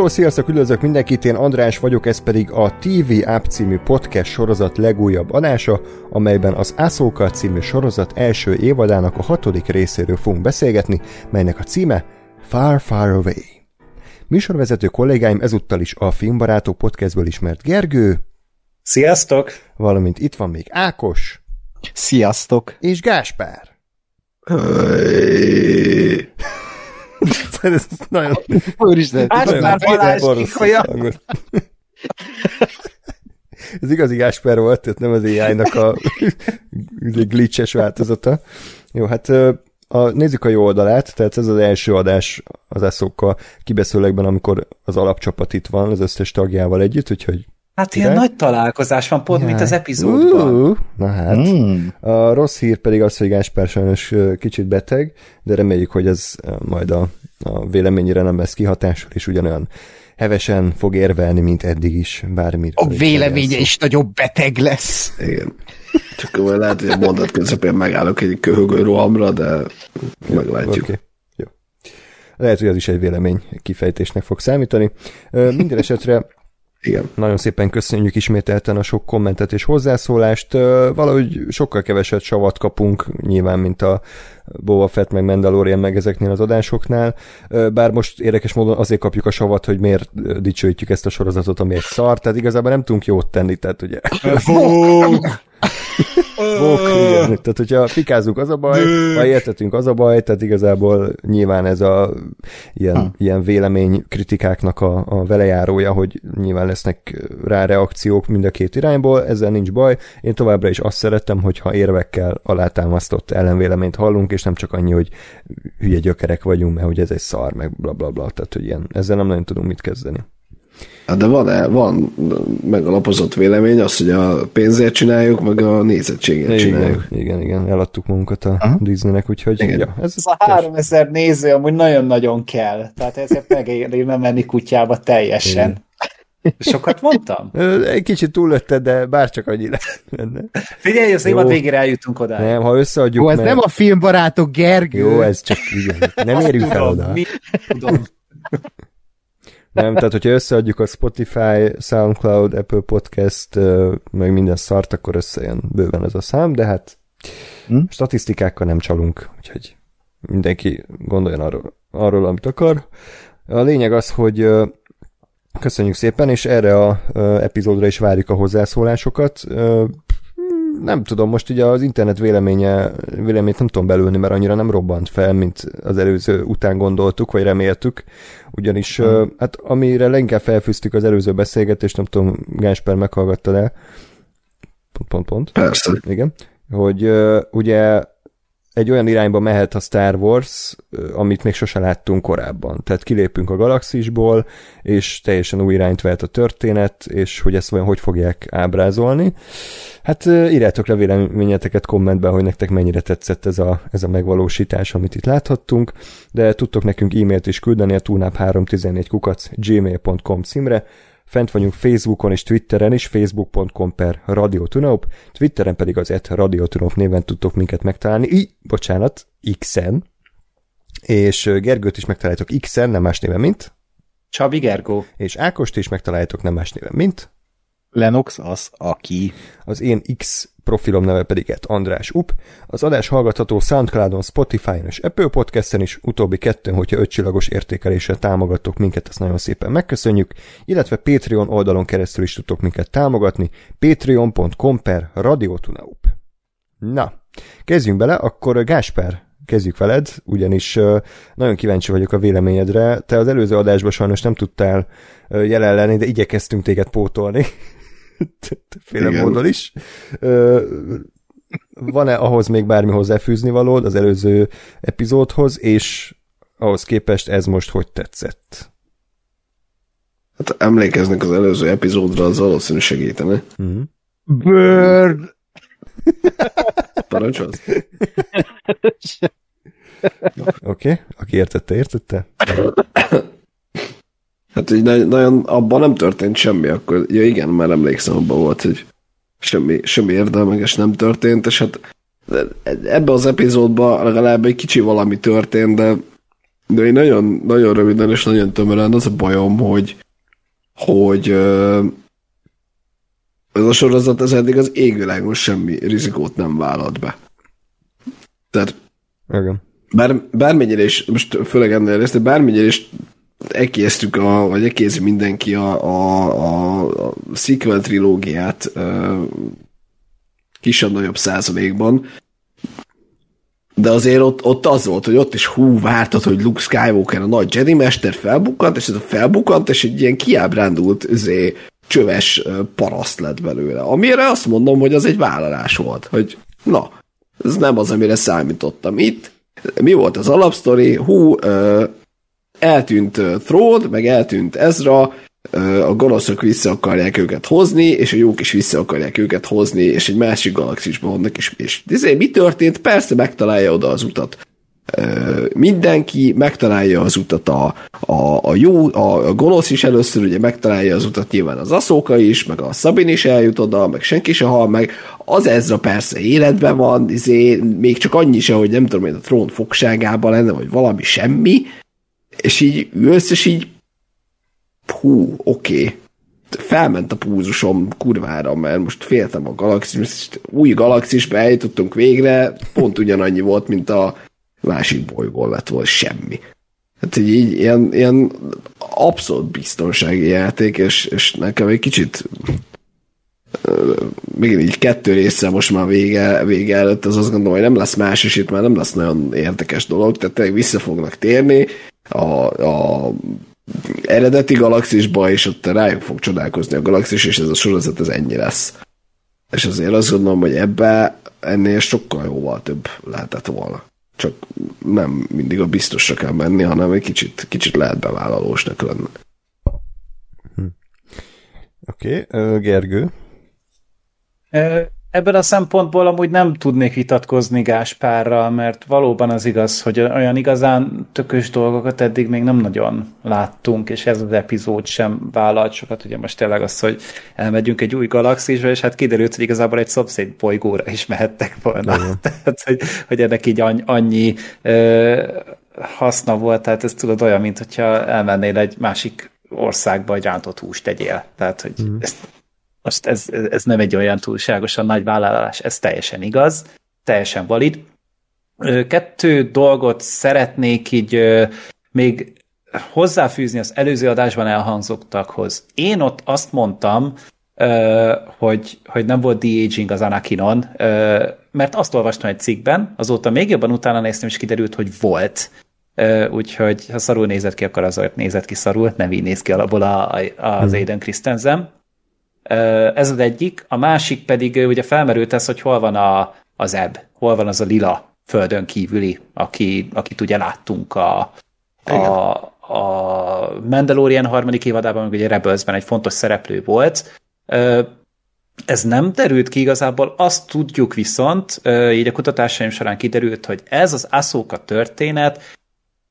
Hello, sziasztok, üdvözlök mindenkit, én András vagyok, ez pedig a TV App című podcast sorozat legújabb adása, amelyben az Ahsoka című sorozat első évadának a hatodik részéről fogunk beszélgetni, melynek a címe Far Far Away. Műsorvezető kollégáim ezúttal is a Filmbarátok podcastből ismert Gergő. Sziasztok! Valamint itt van még Ákos. Sziasztok! És Gáspár. Ez nagyon... Úristen, Gáspár Balázs kikolya. Ez igazi Gáspár volt, tehát nem az AI-nak a glitches változata. Jó, hát a, nézzük a jó oldalát, tehát ez az első adás az eszokkal kibeszélekben, amikor az alapcsapat itt van, az összes tagjával együtt, úgyhogy Hát ilyen nagy találkozás van, pont, mint az epizódban. Uh, na hát. Mm. A rossz hír pedig az, hogy Gáspár sajnos kicsit beteg, de reméljük, hogy ez majd a, a véleményére nem lesz kihatással, és ugyanolyan hevesen fog érvelni, mint eddig is, bármit. A véleménye is nagyobb beteg lesz. Igen. Csak akkor lehet, hogy a mondat közepén megállok egy köhögő rohamra, de meglátjuk. Okay. Jó. Lehet, hogy az is egy vélemény kifejtésnek fog számítani. Minden esetre igen. Nagyon szépen köszönjük ismételten a sok kommentet és hozzászólást. Valahogy sokkal keveset savat kapunk, nyilván, mint a Boba Fett meg Mandalorian meg ezeknél az adásoknál. Bár most érdekes módon azért kapjuk a savat, hogy miért dicsőítjük ezt a sorozatot, ami egy szar, tehát igazából nem tudunk jót tenni, tehát ugye... Bók, tehát hogyha fikázunk, az a baj, ha értetünk, az a baj, tehát igazából nyilván ez a ilyen, ha. ilyen vélemény kritikáknak a, a velejárója, hogy nyilván lesznek rá reakciók mind a két irányból, ezzel nincs baj. Én továbbra is azt szerettem, hogyha érvekkel alátámasztott ellenvéleményt hallunk, és nem csak annyi, hogy hülye gyökerek vagyunk, mert hogy ez egy szar, meg bla bla bla, tehát hogy ilyen, ezzel nem nagyon tudunk mit kezdeni. Hát de van, -e, van megalapozott vélemény, az, hogy a pénzért csináljuk, meg a nézettségért igen, csináljuk. Igen, igen, eladtuk magunkat a uh-huh. Disneynek, úgyhogy igen. Ja, ez, ez a 3000 néző amúgy nagyon-nagyon kell, tehát ezért megéri nem menni kutyába teljesen. Igen. Sokat mondtam? Egy kicsit túllötted, de bárcsak annyi lenne. Figyelj, az évad végére eljutunk oda. Nem, ha összeadjuk... Jó, ez mert... nem a filmbarátok, Gergő! Jó, ez csak igen. Nem érünk fel oda. Mi? Tudom. Nem, tehát hogyha összeadjuk a Spotify, SoundCloud, Apple Podcast, meg minden szart, akkor összejön bőven ez a szám, de hát hm? statisztikákkal nem csalunk, úgyhogy mindenki gondoljon arról, arról, amit akar. A lényeg az, hogy köszönjük szépen, és erre a epizódra is várjuk a hozzászólásokat nem tudom, most ugye az internet véleménye, véleményt nem tudom belülni, mert annyira nem robbant fel, mint az előző után gondoltuk, vagy reméltük, ugyanis hmm. hát amire leginkább felfűztük az előző beszélgetést, nem tudom, Gásper meghallgatta le, pont, pont, pont. Persze. Igen, hogy ugye egy olyan irányba mehet a Star Wars, amit még sose láttunk korábban. Tehát kilépünk a galaxisból, és teljesen új irányt vehet a történet, és hogy ezt olyan hogy fogják ábrázolni. Hát írjátok le véleményeteket kommentben, hogy nektek mennyire tetszett ez a, ez a megvalósítás, amit itt láthattunk, de tudtok nekünk e-mailt is küldeni a tunap314 kukac gmail.com címre, Fent vagyunk Facebookon és Twitteren is, facebook.com per Radio Tunaup, Twitteren pedig az et Radio Tunaup néven tudtok minket megtalálni, I, bocsánat, X-en, és Gergőt is megtaláltok X-en, nem más néven, mint? Csabi Gergó. És Ákost is megtaláltok nem más néven, mint? Lenox az, aki. Az én X profilom neve pedig ett András Up. Az adás hallgatható Soundcloudon, Spotify-on és Apple Podcast-en is, utóbbi kettőn, hogyha ötcsillagos értékeléssel támogattok minket, ezt nagyon szépen megköszönjük, illetve Patreon oldalon keresztül is tudtok minket támogatni, patreon.com per radiotunaup. Na, kezdjünk bele, akkor Gásper, kezdjük veled, ugyanis nagyon kíváncsi vagyok a véleményedre. Te az előző adásban sajnos nem tudtál jelen lenni, de igyekeztünk téged pótolni. Féle módon is. Van-e ahhoz még bármi hozzáfűzni valód az előző epizódhoz, és ahhoz képest ez most hogy tetszett? Hát emlékeznek az előző epizódra, az valószínű segítene. Uh-huh. Bird! Parancsolsz? Oké, okay. aki értette, értette? Hát így nagyon abban nem történt semmi, akkor ja igen, már emlékszem, abban volt, hogy semmi, semmi érdelmeges nem történt, és hát ebbe az epizódban legalább egy kicsi valami történt, de de én nagyon, nagyon röviden és nagyon tömören az a bajom, hogy hogy ez a sorozat ez eddig az égvilágon semmi rizikót nem vállalt be. Tehát Igen. bár, bármennyire is, most főleg ennél részt, bármennyire is ekésztük, a, vagy ekézi mindenki a, a, a, a sequel trilógiát ö, kisebb-nagyobb százalékban, de azért ott, ott az volt, hogy ott is hú, vártad, hogy Luke Skywalker a nagy Jedi mester felbukkant, és ez a felbukkant, és egy ilyen kiábrándult üzé, csöves paraszt lett belőle. Amire azt mondom, hogy az egy vállalás volt, hogy na, ez nem az, amire számítottam itt. Mi volt az alapsztori? Hú, ö, eltűnt ö, Throne, meg eltűnt Ezra, a gonoszok vissza akarják őket hozni, és a jók is vissza akarják őket hozni, és egy másik galaxisban vannak, és, és ezért mi történt? Persze megtalálja oda az utat. Mindenki megtalálja az utat a, a, a jó, a, a gonosz is először ugye megtalálja az utat nyilván az Aszóka is, meg a Szabin is eljut oda, meg senki se hal meg, az Ezra persze életben van, izé, még csak annyi se, hogy nem tudom, hogy a trón fogságában lenne, vagy valami semmi, és így ülsz, és így hú, oké. Okay. Felment a púzusom kurvára, mert most féltem a galaxis, új galaxisba eljutottunk végre, pont ugyanannyi volt, mint a másik bolygón lett volna semmi. Hát így, így ilyen, ilyen abszolút biztonsági játék, és, és nekem egy kicsit még így kettő része most már vége, vége előtt, az azt gondolom, hogy nem lesz más, és itt már nem lesz nagyon érdekes dolog, tehát tényleg vissza fognak térni a, a eredeti galaxisba, és ott rájuk fog csodálkozni a galaxis, és ez a sorozat ez ennyi lesz. És azért azt gondolom, hogy ebbe ennél sokkal jóval több lehetett volna. Csak nem mindig a biztosra kell menni, hanem egy kicsit, kicsit lehet bevállalósnak lenni. Oké, okay. Gergő. Ö, Ebből a szempontból amúgy nem tudnék vitatkozni Gáspárral, mert valóban az igaz, hogy olyan igazán tökös dolgokat eddig még nem nagyon láttunk, és ez az epizód sem vállalt sokat. Ugye most tényleg az, hogy elmegyünk egy új galaxisba, és hát kiderült, hogy igazából egy szomszéd bolygóra is mehettek volna. Tehát, hogy, hogy ennek így annyi, ö, haszna volt, tehát ez tudod olyan, mint hogyha elmennél egy másik országba, egy rántott húst tegyél. Tehát, hogy ezt most ez, ez nem egy olyan túlságosan nagy vállalás, ez teljesen igaz, teljesen valid. Kettő dolgot szeretnék így még hozzáfűzni az előző adásban elhangzottakhoz. Én ott azt mondtam, hogy, hogy nem volt de-aging az Anakinon, mert azt olvastam egy cikkben, azóta még jobban utána néztem, és kiderült, hogy volt. Úgyhogy ha szarul nézett ki, akkor azért nézett ki szarul, nem így néz ki alapból az hmm. Aiden Christensen. Ez az egyik. A másik pedig ugye felmerült ez, hogy hol van a, az ebb, hol van az a lila földön kívüli, aki, akit ugye láttunk a, a, a Mandalorian harmadik évadában, meg ugye Rebelsben egy fontos szereplő volt. Ez nem derült ki igazából, azt tudjuk viszont, így a kutatásaim során kiderült, hogy ez az Ahsoka történet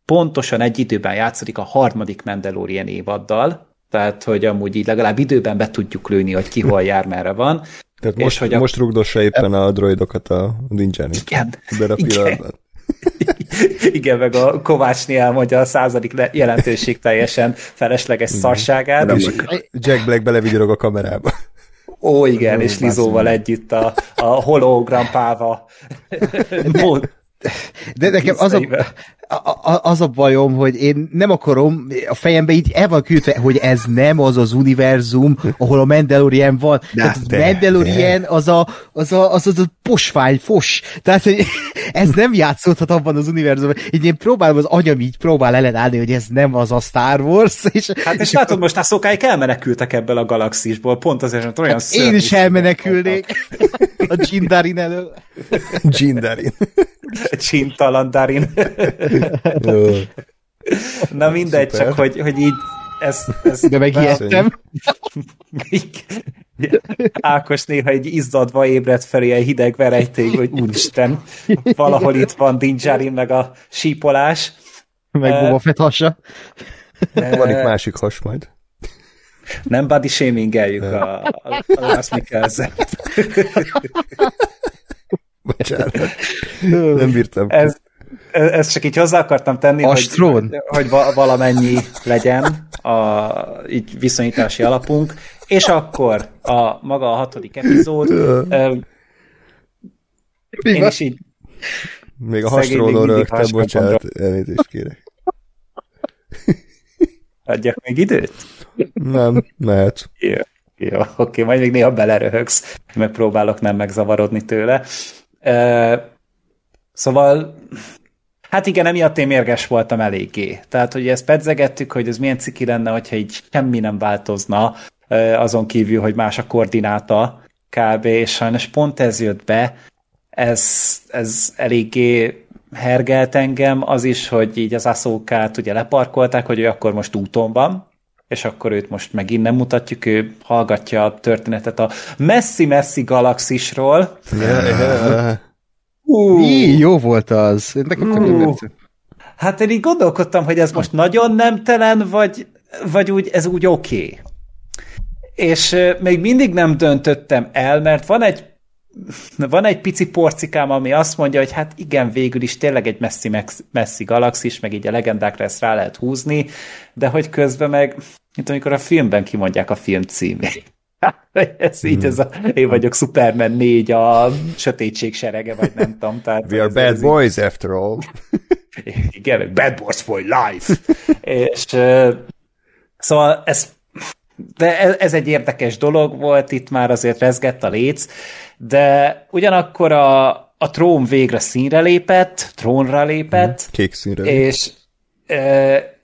pontosan egy időben játszik a harmadik Mandalorian évaddal, tehát hogy amúgy így legalább időben be tudjuk lőni, hogy ki hol jár, merre van. Tehát és most, hogy a... most rugdossa éppen a droidokat a Ninjani. Igen, igen. Igen, meg a Kovácsni elmondja a századik jelentőség teljesen felesleges igen. szarságát. Nem, és Jack Black belevigyorog a kamerába. Ó, igen, és Lizóval együtt a, a hologrampáva. De nekem az a, a, az a bajom, hogy én nem akarom, a fejembe így el van küldve, hogy ez nem az az univerzum, ahol a Mandalorian van. De, Tehát de, Mandalorian de. az a, az a, az, az a posvány, fos. Tehát, hogy ez nem játszódhat abban az univerzumban. Így én próbálom, az agyam így próbál ellenállni, hogy ez nem az a Star Wars. És, hát és, és látod, akkor... most a szokáig elmenekültek ebből a galaxisból, pont azért, hogy olyan hát Én is elmenekülnék a Jindarin elől. Jindarin. Csintalan Darin. Na mindegy, Szuper. csak hogy, hogy így ez, ez De megijedtem. Ákos néha egy izzadva ébredt felé egy hideg verejték, hogy úristen, valahol itt van Dinjarin, meg a sípolás. Meg uh, Boba Fett hasa. Van itt másik has majd. Nem body shamingeljük a, a, a Lars Bocsánat. Nem bírtam. Ez, ezt csak így hozzá akartam tenni, Astrón. hogy, hogy valamennyi legyen a így viszonyítási alapunk, és akkor a maga a hatodik epizód. én is így még a hasonló rögtön, bocsánat, elnézést kérek. Adjak még időt? Nem, mehet. Jó, jó oké, majd még néha beleröhögsz, megpróbálok nem megzavarodni tőle. Szóval Hát igen, emiatt én mérges voltam eléggé. Tehát, hogy ezt pedzegettük, hogy ez milyen ciki lenne, hogyha így semmi nem változna, azon kívül, hogy más a koordináta kb. És sajnos pont ez jött be, ez, ez eléggé hergelt engem, az is, hogy így az aszókát ugye leparkolták, hogy ő akkor most úton van, és akkor őt most megint nem mutatjuk, ő hallgatja a történetet a messzi-messzi galaxisról. Yeah, yeah. Uh. Í, jó volt az. Nekem uh. Hát én így gondolkodtam, hogy ez most nagyon nemtelen, vagy, vagy úgy, ez úgy oké. Okay. És még mindig nem döntöttem el, mert van egy van egy pici porcikám, ami azt mondja, hogy hát igen, végül is tényleg egy messzi, messzi galaxis, meg így a legendákra ezt rá lehet húzni, de hogy közben meg, mint amikor a filmben kimondják a film címét. ez így, ez a, én vagyok Superman 4, a sötétség serege, vagy nem tudom. Tehát We are bad boys így. after all. Igen, bad boys for life. és szóval ez de ez egy érdekes dolog volt, itt már azért rezgett a léc, de ugyanakkor a, a trón végre színre lépett, trónra lépett. Mm, kék színre. És,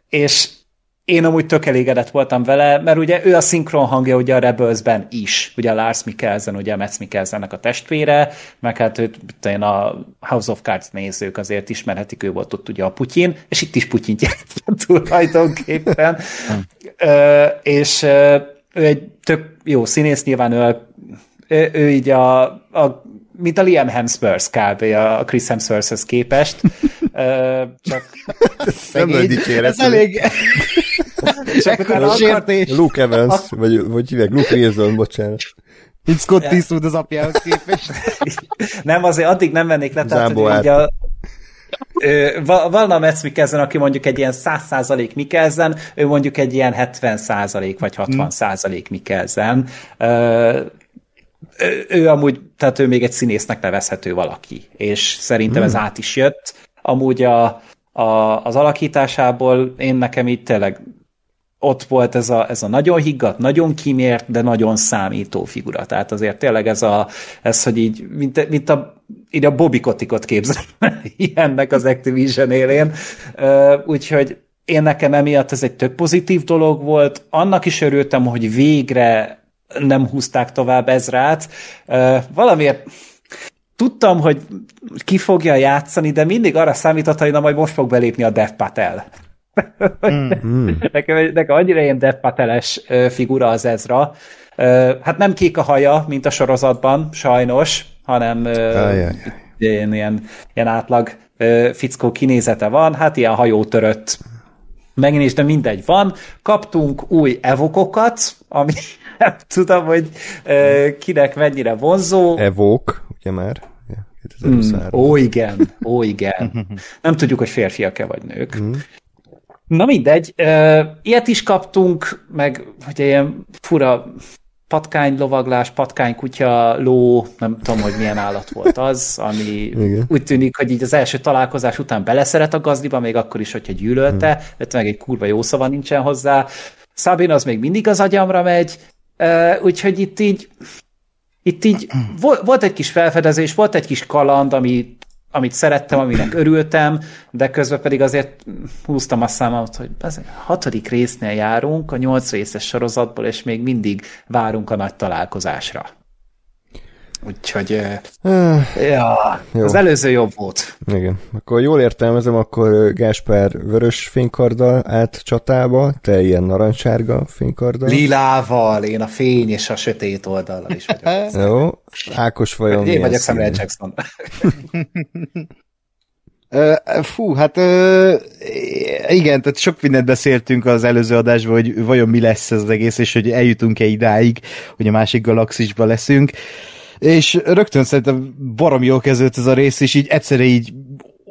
és én amúgy tök elégedett voltam vele, mert ugye ő a szinkron hangja ugye a Rebelsben is, ugye Lars Mikkelsen, ugye Metz Mikkelsennek a testvére, meg hát őt én a House of Cards nézők azért ismerhetik, ő volt ott ugye a Putyin, és itt is Putyint játszott tulajdonképpen, ö, és ö, ő egy tök jó színész, nyilván ő, ő, ő így a, a mint a Liam Hemsworth kb. a Chris Hemsworthhez képest. Csak nem nagy dicséret. Ez elég... csak a sértés. Luke Evans, vagy, vagy hívják, Luke Wilson, bocsánat. Itt Scott Eastwood az apjához képest. nem, azért addig nem vennék le, tehát, hogy így a, Valna Metz Mikkelsen, aki mondjuk egy ilyen 100% Mikkelsen, ő mondjuk egy ilyen 70% vagy 60% Mikkelsen ő, ő amúgy, tehát ő még egy színésznek nevezhető valaki, és szerintem hmm. ez át is jött. Amúgy a, a, az alakításából én nekem így tényleg ott volt ez a, ez a nagyon higgadt, nagyon kimért, de nagyon számító figura. Tehát azért tényleg ez, a, ez hogy így, mint, mint a, így a Bobby Kotikot képzelem ilyennek az Activision élén. Úgyhogy én nekem emiatt ez egy tök pozitív dolog volt. Annak is örültem, hogy végre nem húzták tovább Ezrát. Valamiért tudtam, hogy ki fogja játszani, de mindig arra számított, hogy na majd most fog belépni a Dev Patel. mm-hmm. nekem, nekem annyira ilyen Dev Pateles figura az Ezra. Hát nem kék a haja, mint a sorozatban, sajnos, hanem ilyen, ilyen, ilyen átlag fickó kinézete van, hát ilyen hajótörött megint is, de mindegy van. Kaptunk új evokokat, ami nem tudom, hogy kinek mennyire vonzó. Evók, ugye már? Mm, ó, igen, ó, igen. Nem tudjuk, hogy férfiak-e vagy nők. Mm. Na mindegy, ilyet is kaptunk, meg hogy ilyen fura patkány lovaglás, patkány kutya, ló, nem tudom, hogy milyen állat volt az, ami Igen. úgy tűnik, hogy így az első találkozás után beleszeret a gazdiba, még akkor is, hogyha gyűlölte, hmm. meg egy kurva jó szava nincsen hozzá. Szabin az még mindig az agyamra megy, úgyhogy itt így itt így volt egy kis felfedezés, volt egy kis kaland, ami, amit szerettem, aminek örültem, de közben pedig azért húztam a számomat, hogy az hatodik résznél járunk a nyolc részes sorozatból, és még mindig várunk a nagy találkozásra. Úgyhogy uh, ja, jó. az előző jobb volt. Igen. Akkor jól értelmezem, akkor Gáspár vörös fénykarddal állt csatába, te ilyen narancsárga fénykarddal. Lilával, én a fény és a sötét oldallal is vagyok. jó. Ákos vajon Én vagyok Samuel Jackson. fú, hát igen, tehát sok mindent beszéltünk az előző adásban, hogy vajon mi lesz ez az egész, és hogy eljutunk-e idáig, hogy a másik galaxisba leszünk és rögtön szerintem barom jól kezdődött ez a rész, és így egyszerre így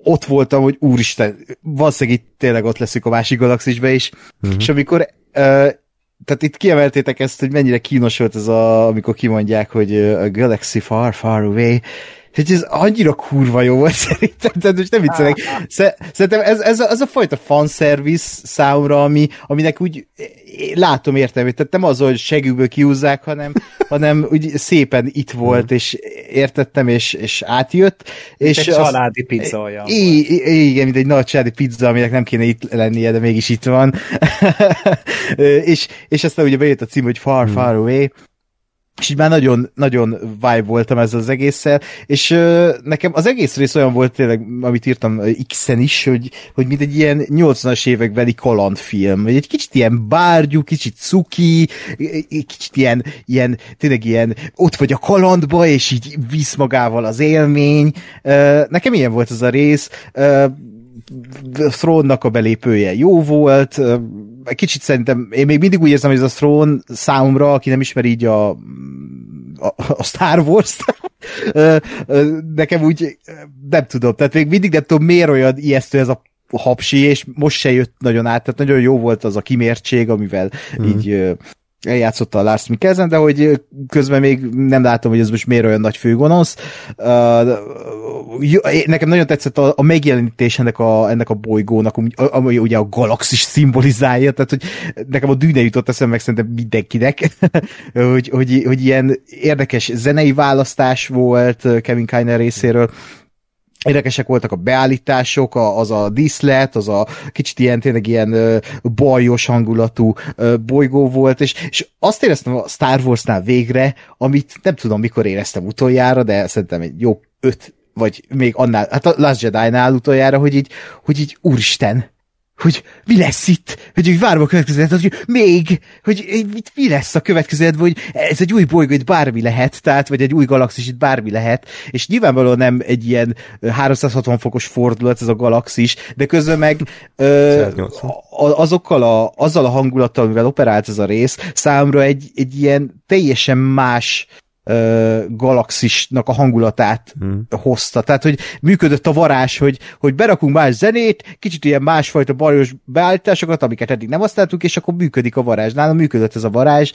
ott voltam, hogy úristen, valószínűleg itt tényleg ott leszünk a másik galaxisbe is, uh-huh. és amikor uh, tehát itt kiemeltétek ezt, hogy mennyire kínos volt ez a, amikor kimondják, hogy a galaxy far, far away, hogy ez annyira kurva jó volt szerintem, tehát most nem viccelek. Szerintem ez, ez, a, ez a fajta fanservice számomra, ami, aminek úgy látom értelmét, tehát nem az, hogy segükből kiúzzák, hanem, hanem úgy szépen itt volt, mm. és értettem, és, és átjött. És egy az, családi pizza olyan i, Igen, mint egy nagy családi pizza, aminek nem kéne itt lennie, de mégis itt van. és, és aztán ugye bejött a cím, hogy Far, mm. Far Away, és így már nagyon, nagyon vibe voltam ezzel az egésszel, és ö, nekem az egész rész olyan volt tényleg, amit írtam X-en is, hogy, hogy mint egy ilyen 80-as évekbeli kalandfilm, hogy egy kicsit ilyen bárgyú, kicsit cuki, kicsit ilyen, ilyen, tényleg ilyen, ott vagy a kalandba, és így visz magával az élmény. Ö, nekem ilyen volt ez a rész. Ö, Throne-nak a belépője jó volt, kicsit szerintem, én még mindig úgy érzem, hogy ez a Throne számomra, aki nem ismeri így a, a, a Star Wars-t, nekem úgy nem tudom, tehát még mindig nem tudom, miért olyan ijesztő ez a hapsi, és most se jött nagyon át, tehát nagyon jó volt az a kimértség, amivel mm. így eljátszotta a Lars Mikkelsen, de hogy közben még nem látom, hogy ez most miért olyan nagy főgonosz. Uh, nekem nagyon tetszett a, megjelenítés ennek a, ennek a bolygónak, ami ugye a galaxis szimbolizálja, tehát hogy nekem a dűne jutott eszembe meg szerintem mindenkinek, hogy, hogy, hogy ilyen érdekes zenei választás volt Kevin Kiner részéről, Érdekesek voltak a beállítások, az a díszlet, az a kicsit ilyen tényleg ilyen bajos hangulatú ö, bolygó volt, és, és azt éreztem a Star Wars-nál végre, amit nem tudom mikor éreztem utoljára, de szerintem egy jó öt vagy még annál, hát a Last Jedi-nál utoljára, hogy így, hogy így úristen, hogy mi lesz itt, hogy úgy várom a következőt, hogy még, hogy mit, mi lesz a következőt, hogy ez egy új bolygó, itt bármi lehet, tehát, vagy egy új galaxis, itt bármi lehet, és nyilvánvalóan nem egy ilyen 360 fokos fordulat ez a galaxis, de közben meg ö, azokkal a, azzal a hangulattal, amivel operált ez a rész, számomra egy, egy ilyen teljesen más galaxisnak a hangulatát hmm. hozta. Tehát, hogy működött a varázs, hogy, hogy berakunk más zenét, kicsit ilyen másfajta bajos beállításokat, amiket eddig nem használtuk, és akkor működik a varázs. Nálam működött ez a varázs,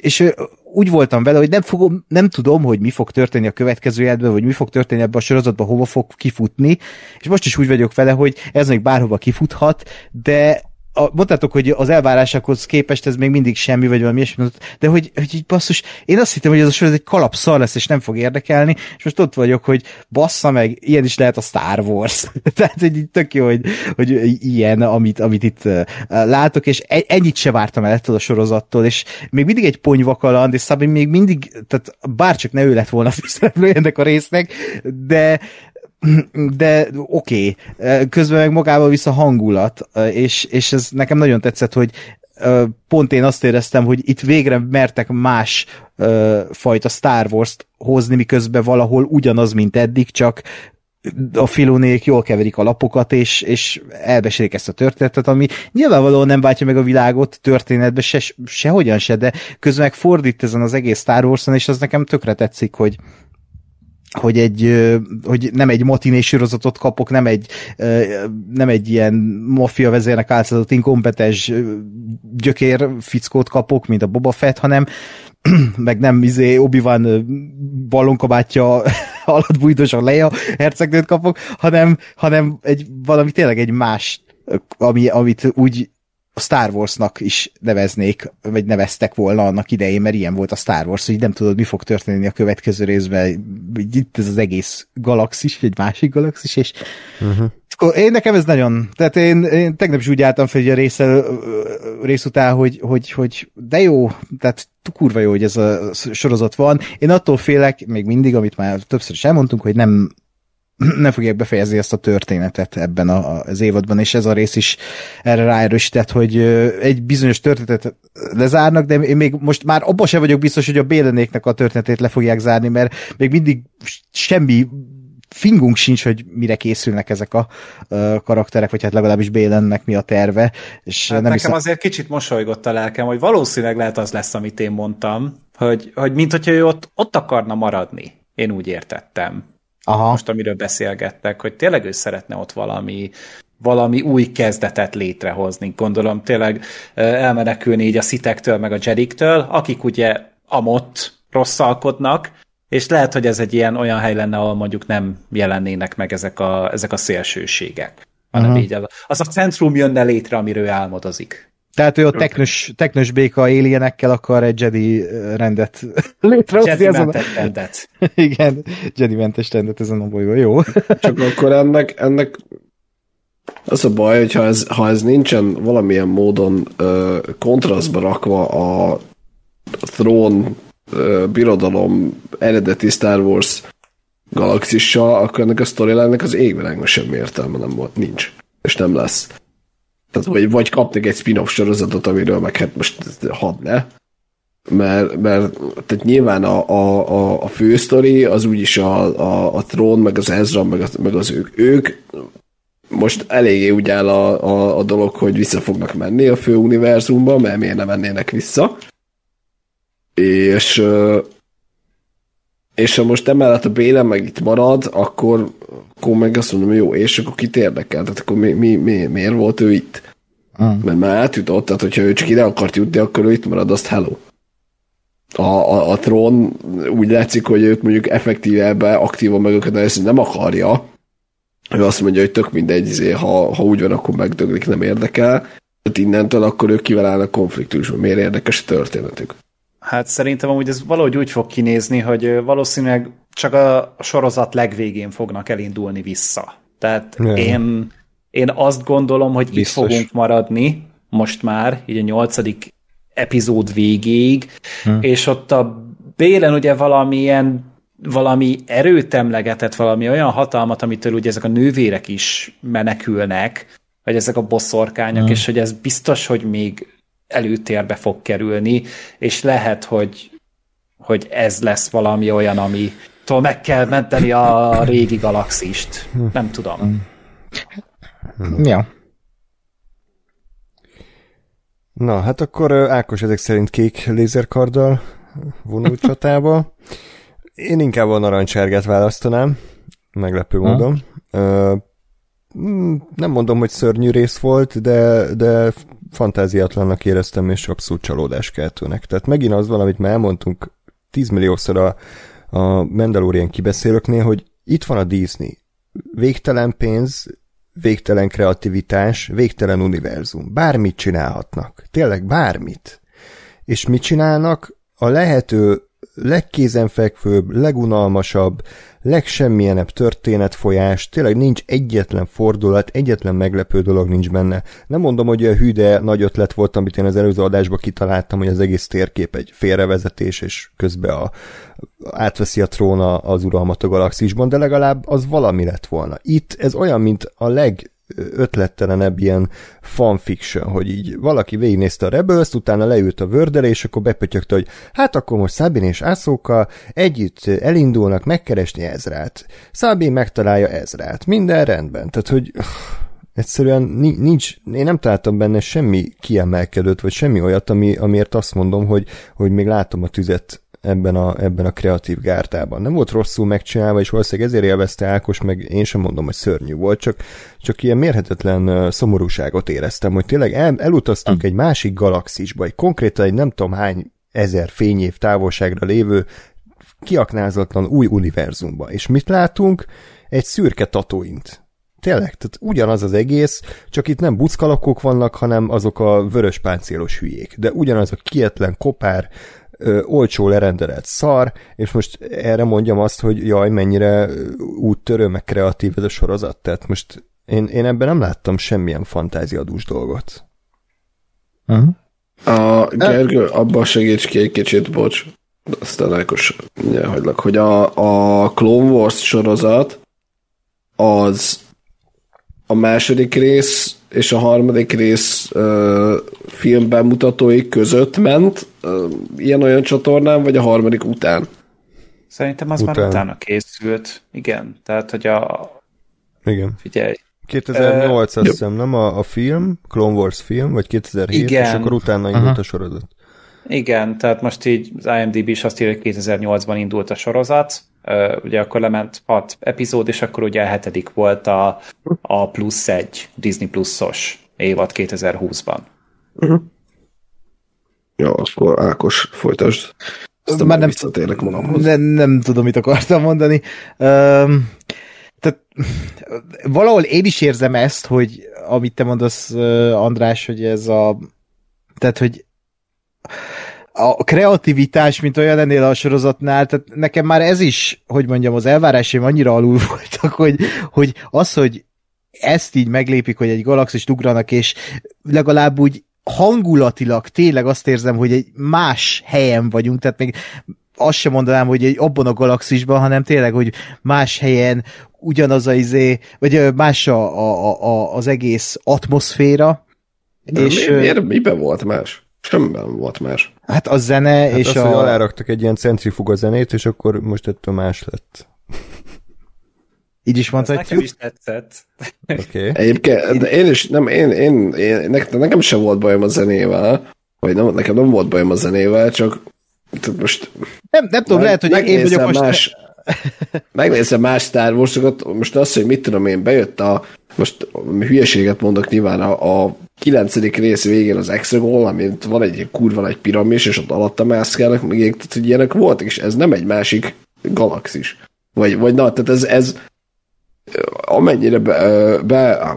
és úgy voltam vele, hogy nem, fogom, nem tudom, hogy mi fog történni a következő életben, vagy mi fog történni ebben a sorozatban, hova fog kifutni, és most is úgy vagyok vele, hogy ez még bárhova kifuthat, de a, mondtátok, hogy az elvárásokhoz képest ez még mindig semmi, vagy valami ilyesmi, de hogy, hogy így basszus, én azt hittem, hogy ez a sor ez egy kalapszar lesz, és nem fog érdekelni, és most ott vagyok, hogy bassza meg, ilyen is lehet a Star Wars. Tehát, hogy tök jó, hogy, hogy ilyen, amit, amit itt látok, és e, ennyit se vártam el ettől a sorozattól, és még mindig egy ponyvakaland, és Szabin még mindig, tehát bárcsak ne ő lett volna a ennek a résznek, de de oké, okay. közben meg magába vissza hangulat, és, és ez nekem nagyon tetszett, hogy pont én azt éreztem, hogy itt végre mertek más fajta Star Wars-t hozni, miközben valahol ugyanaz, mint eddig, csak a filónék jól keverik a lapokat, és, és elbesélik ezt a történetet, ami nyilvánvalóan nem váltja meg a világot történetbe, se, sehogyan se, de közben meg fordít ezen az egész Star Wars-on, és az nekem tökre tetszik, hogy, hogy, egy, hogy nem egy matiné sorozatot kapok, nem egy, nem egy ilyen maffia vezérnek álcázott inkompetens gyökér fickót kapok, mint a Boba Fett, hanem meg nem izé Obi-Wan ballonkabátja alatt bújtos a Leia hercegnőt kapok, hanem, hanem egy, valami tényleg egy más ami, amit úgy a Star Warsnak is neveznék, vagy neveztek volna annak idején, mert ilyen volt a Star Wars, hogy nem tudod, mi fog történni a következő részben. Itt ez az egész galaxis, egy másik galaxis, és uh-huh. én nekem ez nagyon, tehát én, én tegnap is úgy álltam fel a rész, rész után, hogy, hogy, hogy de jó, tehát kurva jó, hogy ez a sorozat van. Én attól félek, még mindig, amit már többször is elmondtunk, hogy nem nem fogják befejezni ezt a történetet ebben a, az évadban, és ez a rész is erre ráerősített, hogy egy bizonyos történetet lezárnak, de én még most már abban sem vagyok biztos, hogy a Bélenéknek a történetét le fogják zárni, mert még mindig semmi fingunk sincs, hogy mire készülnek ezek a karakterek, vagy hát legalábbis Bélennek mi a terve. És hát nem nekem hiszem... azért kicsit mosolygott a lelkem, hogy valószínűleg lehet az lesz, amit én mondtam, hogy, hogy mint hogyha ő ott, ott akarna maradni. Én úgy értettem Aha. most amiről beszélgettek, hogy tényleg ő szeretne ott valami, valami új kezdetet létrehozni. Gondolom tényleg elmenekülni így a szitektől, meg a jediktől, akik ugye amott rosszalkodnak, és lehet, hogy ez egy ilyen olyan hely lenne, ahol mondjuk nem jelennének meg ezek a, ezek a szélsőségek. Hanem uh-huh. így az, az a centrum jönne létre, amiről álmodozik. Tehát ő a teknös, teknös béka alienekkel akar egy Jedi rendet létrehozni. Jedi mentes rendet. Igen, Jedi mentes rendet ezen a bolygó, jó. Csak akkor ennek, ennek az a baj, hogy ha ez, ha ez nincsen valamilyen módon ö, kontrasztba rakva a, a Throne ö, birodalom eredeti Star Wars galaxissal, akkor ennek a storyline az égvilágban semmi értelme nem volt, nincs. És nem lesz. Tehát vagy, vagy kapnak egy spin-off sorozatot, amiről meg hát most hadd ne. Mert, mert tehát nyilván a, a, a, a fő sztori az úgyis a, a, a trón, meg az Ezra, meg az, meg az ők. Ők most eléggé úgy áll a, a, a dolog, hogy vissza fognak menni a fő univerzumba, mert miért nem mennének vissza. És és ha most emellett a Béle meg itt marad, akkor, akkor meg azt mondom, jó, és akkor kit érdekel? Tehát akkor mi, mi, mi, miért volt ő itt? Mm. Mert már átjutott, tehát hogyha ő csak ide akart jutni, akkor ő itt marad, azt hello. A, a, a trón úgy látszik, hogy ők mondjuk effektíve ebbe aktívan meg őket ezt nem akarja. Ő azt mondja, hogy tök mindegy, izé, ha, ha úgy van, akkor megdöglik, nem érdekel. Tehát innentől akkor ők kivel állnak konfliktusban. Miért érdekes a történetük? Hát szerintem amúgy ez valahogy úgy fog kinézni, hogy valószínűleg csak a sorozat legvégén fognak elindulni vissza. Tehát Nem. én, én azt gondolom, hogy Biztos. itt fogunk maradni most már, így a nyolcadik epizód végéig, hmm. és ott a Bélen ugye valamilyen valami erőt emlegetett, valami olyan hatalmat, amitől ugye ezek a nővérek is menekülnek, vagy ezek a bosszorkányok, hmm. és hogy ez biztos, hogy még előtérbe fog kerülni, és lehet, hogy, hogy ez lesz valami olyan, ami meg kell menteni a régi galaxist. Nem tudom. Ja. Na, hát akkor Ákos ezek szerint kék lézerkarddal vonult csatába. Én inkább a narancsárgát választanám, meglepő módon. Uh, nem mondom, hogy szörnyű rész volt, de, de fantáziatlannak éreztem, és abszolút csalódáskeltőnek. Tehát megint az valamit már elmondtunk 10 milliószor a, a Mandalorian kibeszélőknél, hogy itt van a Disney. Végtelen pénz, végtelen kreativitás, végtelen univerzum. Bármit csinálhatnak. Tényleg bármit. És mit csinálnak? A lehető legkézenfekvőbb, legunalmasabb, legsemmilyenebb történetfolyás, tényleg nincs egyetlen fordulat, egyetlen meglepő dolog nincs benne. Nem mondom, hogy a hűde nagy ötlet volt, amit én az előző adásban kitaláltam, hogy az egész térkép egy félrevezetés, és közben a, átveszi a tróna az uralmat a galaxisban, de legalább az valami lett volna. Itt ez olyan, mint a leg ötlettelenebb ilyen fanfiction, hogy így valaki végignézte a rebels utána leült a vördele, és akkor bepötyögte, hogy hát akkor most Szabin és Ászóka együtt elindulnak megkeresni Ezrát. Szabin megtalálja Ezrát. Minden rendben. Tehát, hogy egyszerűen nincs, én nem találtam benne semmi kiemelkedőt, vagy semmi olyat, ami, amiért azt mondom, hogy, hogy még látom a tüzet ebben a, ebben a kreatív gárdában. Nem volt rosszul megcsinálva, és valószínűleg ezért élvezte Ákos, meg én sem mondom, hogy szörnyű volt, csak, csak ilyen mérhetetlen szomorúságot éreztem, hogy tényleg el, elutaztunk egy másik galaxisba, egy konkrétan egy nem tudom hány ezer fényév távolságra lévő kiaknázatlan új univerzumba. És mit látunk? Egy szürke tatuint. Tényleg, tehát ugyanaz az egész, csak itt nem buckalakok vannak, hanem azok a vörös páncélos hülyék. De ugyanaz a kietlen kopár, ö, olcsó lerendelett szar, és most erre mondjam azt, hogy jaj, mennyire úttörő, meg kreatív ez a sorozat. Tehát most én, én ebben nem láttam semmilyen fantáziadús dolgot. Uh-huh. A Gergő, abban segíts ki egy kicsit, bocs, aztán Ákos, hagylak, hogy a, a Clone Wars sorozat az a második rész és a harmadik rész uh, filmbemutatói között ment uh, ilyen-olyan csatornán, vagy a harmadik után? Szerintem az után. már utána készült. Igen, tehát, hogy a... Igen. Figyelj. 2008 uh, azt hiszem, nem a, a film, Clone Wars film, vagy 2007, igen. és akkor utána indult uh-huh. a sorozat. Igen, tehát most így az IMDb is azt írja, hogy 2008-ban indult a sorozat, ugye akkor lement hat epizód, és akkor ugye a hetedik volt a, a plusz egy Disney pluszos évad 2020-ban. Uh-huh. Jó, akkor Ákos, folytasd. Aztán már nem, nem, nem tudom, mit akartam mondani. Um, tehát valahol én is érzem ezt, hogy amit te mondasz, András, hogy ez a tehát, hogy a kreativitás, mint olyan ennél a sorozatnál, tehát nekem már ez is, hogy mondjam, az elvárásaim annyira alul voltak, hogy, hogy az, hogy ezt így meglépik, hogy egy galaxist ugranak, és legalább úgy hangulatilag tényleg azt érzem, hogy egy más helyen vagyunk, tehát még azt sem mondanám, hogy egy abban a galaxisban, hanem tényleg, hogy más helyen ugyanaz az izé, vagy más a, a, a, az egész atmoszféra. De és, mi, miért, miben volt más? Semmiben volt más. Hát a zene hát és az, a... hogy aláraktak egy ilyen centrifuga zenét, és akkor most ettől más lett. Így is mondhatjuk. Nekem is tetszett. Okay. Egyébként én is, nem, én, én, én, nekem sem volt bajom a zenével, vagy nem, nekem nem volt bajom a zenével, csak most... Nem, nem tudom, lehet, hogy én vagyok most... Más, megnézem más Star wars most az, hogy mit tudom én, bejött a, most hülyeséget mondok nyilván, a, a kilencedik rész végén az Exegol, amint van egy kurva nagy piramis, és ott alatta mászkálnak, meg tehát, hogy ilyenek voltak, és ez nem egy másik galaxis. Vagy, vagy na, tehát ez, ez amennyire be, be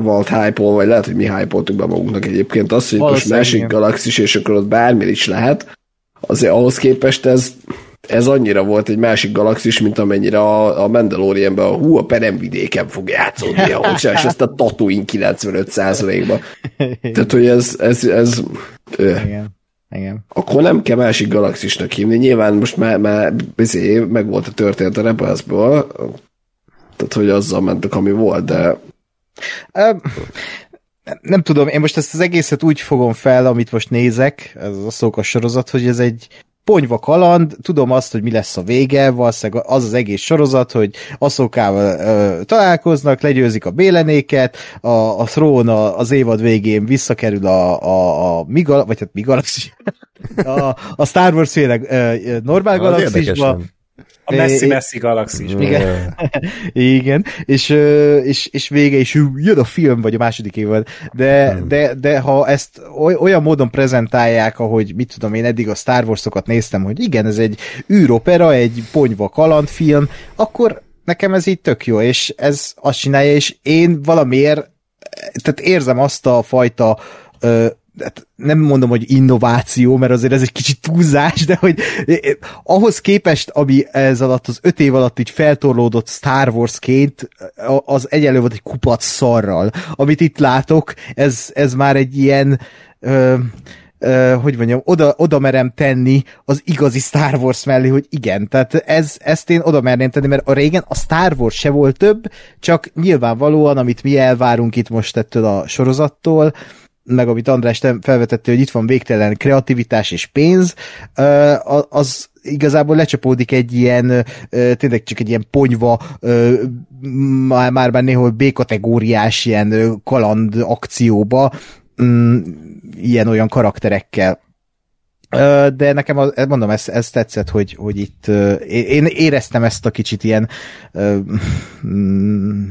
volt hype vagy lehet, hogy mi hype be magunknak egyébként, az, hogy most másik galaxis, és akkor ott bármi is lehet, azért ahhoz képest ez ez annyira volt egy másik galaxis, mint amennyire a, a Mandalorianben a hú, a peremvidéken fog játszódni, ahol és ezt a Tatooine 95%-ba. Tehát, hogy ez, ez, ez Igen. Igen. Akkor nem kell másik galaxisnak hívni. Nyilván most már, már bizé, meg volt a történet a rebels tehát, hogy azzal mentek, ami volt, de... Um, nem tudom, én most ezt az egészet úgy fogom fel, amit most nézek, ez a szókas sorozat, hogy ez egy ponyva kaland, tudom azt, hogy mi lesz a vége, valószínűleg az az egész sorozat, hogy Aszokával ö, találkoznak, legyőzik a bélenéket, a, a Throne az évad végén visszakerül a, a, a Migal, vagy hát Migalaxis, a, a Star Wars féle normál galaxisba, a messzi-messzi galaxis. Igen. Igen. És, és, és vége is jön a film, vagy a második évad. De, hmm. de, de ha ezt olyan módon prezentálják, ahogy mit tudom én eddig a Star Wars-okat néztem, hogy igen, ez egy űropera, egy ponyva kalandfilm, akkor nekem ez így tök jó, és ez azt csinálja, és én valamiért tehát érzem azt a fajta hát nem mondom, hogy innováció, mert azért ez egy kicsit túlzás, de hogy ahhoz képest, ami ez alatt az öt év alatt így feltorlódott Star Wars-ként, az egyenlő volt egy kupac szarral. Amit itt látok, ez, ez már egy ilyen ö, ö, hogy mondjam, oda, oda merem tenni az igazi Star Wars mellé, hogy igen, tehát ez, ezt én oda merném tenni, mert a régen a Star Wars se volt több, csak nyilvánvalóan, amit mi elvárunk itt most ettől a sorozattól, meg amit András felvetette, hogy itt van végtelen kreativitás és pénz, az igazából lecsapódik egy ilyen, tényleg csak egy ilyen ponyva, már, már, néhol B-kategóriás ilyen kaland akcióba, mm, ilyen-olyan karakterekkel. De nekem, az, mondom, ez, ez tetszett, hogy, hogy itt én éreztem ezt a kicsit ilyen mm,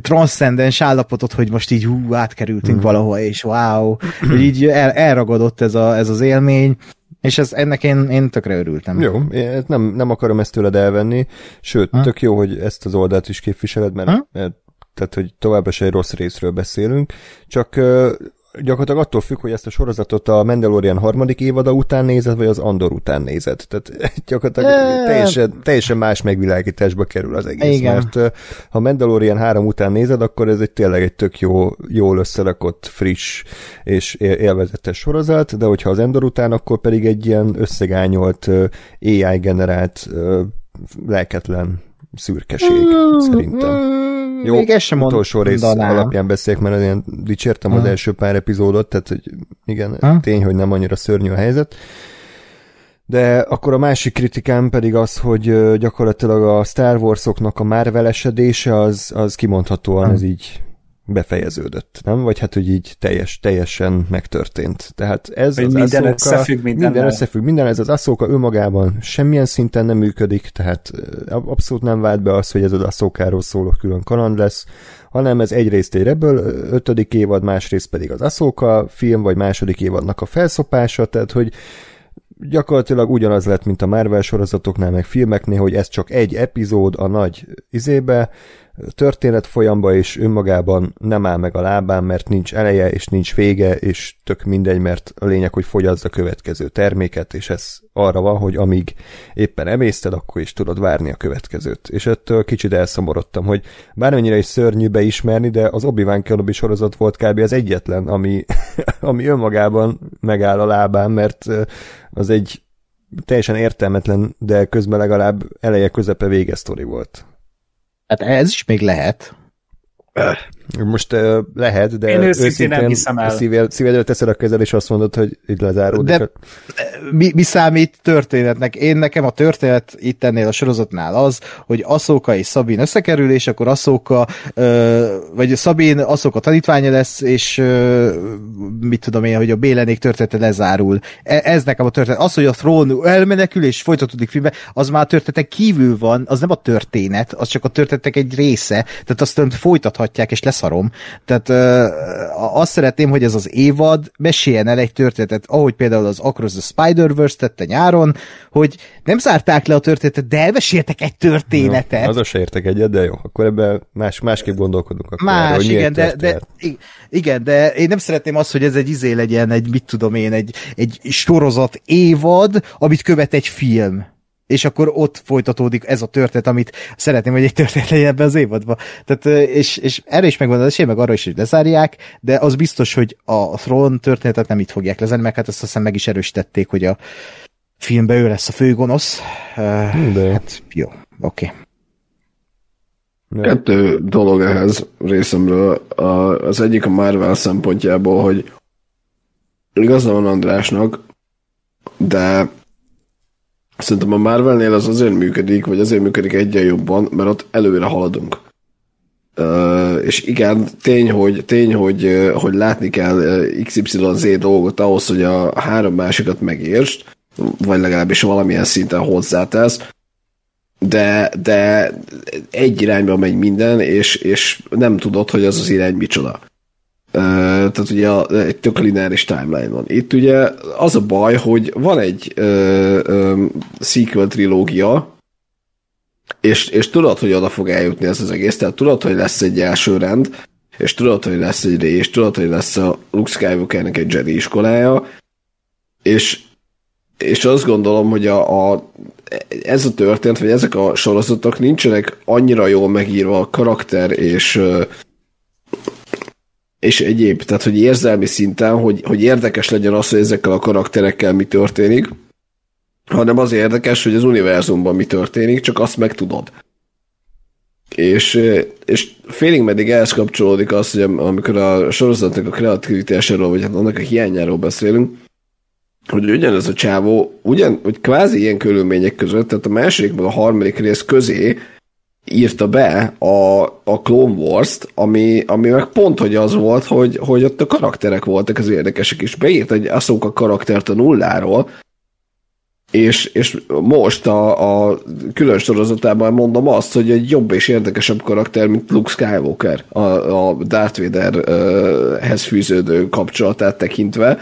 transzcendens állapotot, hogy most így hú, átkerültünk mm. valahol, és wow, hogy így el, elragadott ez, a, ez az élmény, és ez, ennek én, én tökre örültem. Jó, én nem, nem akarom ezt tőled elvenni, sőt, ha? tök jó, hogy ezt az oldalt is képviseled, mert, mert tehát, hogy továbbra se egy rossz részről beszélünk, csak gyakorlatilag attól függ, hogy ezt a sorozatot a Mandalorian harmadik évada után nézed, vagy az Andor után nézed. Tehát gyakorlatilag teljesen, teljesen más megvilágításba kerül az egész. Igen. Mert ha Mandalorian három után nézed, akkor ez egy tényleg egy tök jó, jól összerakott, friss és élvezetes sorozat, de hogyha az Andor után, akkor pedig egy ilyen összegányolt AI generált lelketlen szürkeség, szerintem. Jó, még ezt sem utolsó rész alapján beszélek, mert ilyen dicsértem ha. az első pár epizódot, tehát hogy igen, ha? tény, hogy nem annyira szörnyű a helyzet. De akkor a másik kritikám pedig az, hogy gyakorlatilag a Star Wars-oknak a Marvel esedése az, az kimondhatóan ha. ez így befejeződött, nem? Vagy hát, hogy így teljes, teljesen megtörtént. Tehát ez hogy az minden Ahsoka, összefügg mindennel. minden összefügg, minden ez az Ahsoka önmagában semmilyen szinten nem működik, tehát abszolút nem vált be az, hogy ez az Ahsokáról szóló külön kaland lesz, hanem ez egyrészt egy Rebel ötödik évad, másrészt pedig az Ahsoka film, vagy második évadnak a felszopása, tehát hogy gyakorlatilag ugyanaz lett, mint a Marvel sorozatoknál, meg filmeknél, hogy ez csak egy epizód a nagy izébe, történet folyamba és önmagában nem áll meg a lábán, mert nincs eleje és nincs vége, és tök mindegy, mert a lényeg, hogy fogyaszt a következő terméket, és ez arra van, hogy amíg éppen emészted, akkor is tudod várni a következőt. És ettől kicsit elszomorodtam, hogy bármennyire is szörnyű beismerni, de az Obi-Wan Kenobi sorozat volt kb. az egyetlen, ami, ami önmagában megáll a lábán, mert az egy teljesen értelmetlen, de közben legalább eleje közepe vége sztori volt. Hát ez is még lehet. Most uh, lehet, de Én őszintén nem hiszem el. Szíved, szívedre teszed a kezed, és azt mondod, hogy itt lezáródik. De mi, mi számít történetnek? Én nekem a történet itt ennél a sorozatnál az, hogy Aszóka és Szabin összekerül, és akkor Aszóka, vagy Szabin Aszóka tanítványa lesz, és mit tudom én, hogy a Bélenék története lezárul. E, ez nekem a történet. Az, hogy a Throne elmenekül, és folytatódik filmbe, az már a történetek kívül van, az nem a történet, az csak a történetek egy része, tehát azt folytathatják, és leszarom. Tehát uh, azt szeretném, hogy ez az évad meséljen el egy történetet, ahogy például az Across the Spider-Verse tette nyáron, hogy nem zárták le a történetet, de elmeséltek egy történetet. Jó, az se értek egyet, de jó, akkor ebben más, másképp gondolkodunk. Akkor más, erről, igen, de, de, igen, de én nem szeretném azt, hogy ez egy izé legyen, egy mit tudom én, egy, egy sorozat évad, amit követ egy film és akkor ott folytatódik ez a történet, amit szeretném, hogy egy történet legyen ebben az évadban. Tehát, és, és erre is megvan az esély, meg arra is, hogy lezárják, de az biztos, hogy a Throne történetet nem itt fogják lezárni, meg hát ezt azt hiszem meg is erősítették, hogy a filmben ő lesz a főgonosz. De. Hát jó, oké. Okay. Kettő dolog ehhez részemről. Az egyik a Marvel szempontjából, hogy igaza van Andrásnak, de Szerintem a Marvelnél az azért működik, vagy azért működik egyen jobban, mert ott előre haladunk. Uh, és igen, tény, hogy, tény hogy, hogy látni kell XYZ dolgot ahhoz, hogy a három másikat megértsd, vagy legalábbis valamilyen szinten hozzátesz, de, de egy irányba megy minden, és, és nem tudod, hogy az az irány micsoda tehát ugye egy tök lineáris timeline van. Itt ugye az a baj, hogy van egy ö, ö, sequel trilógia, és, és tudod, hogy oda fog eljutni ez az egész, tehát tudod, hogy lesz egy első rend, és tudod, hogy lesz egy és tudod, hogy lesz a Luke Skywalkernek egy Jedi iskolája, és, és azt gondolom, hogy a, a, ez a történet, vagy ezek a sorozatok nincsenek annyira jól megírva a karakter és és egyéb, tehát hogy érzelmi szinten, hogy, hogy érdekes legyen az, hogy ezekkel a karakterekkel mi történik, hanem az érdekes, hogy az univerzumban mi történik, csak azt meg tudod. És, és félig meddig ehhez kapcsolódik az, hogy amikor a sorozatnak a kreativitásáról, vagy hát annak a hiányáról beszélünk, hogy ugyanez a csávó, ugyan, hogy kvázi ilyen körülmények között, tehát a második meg a harmadik rész közé írta be a, a Clone Wars-t, ami, ami meg pont hogy az volt, hogy, hogy ott a karakterek voltak az érdekesek, és beírt egy Ahsoka karaktert a nulláról, és, és most a, a külön sorozatában mondom azt, hogy egy jobb és érdekesebb karakter, mint Luke Skywalker a, a Darth Vaderhez fűződő kapcsolatát tekintve,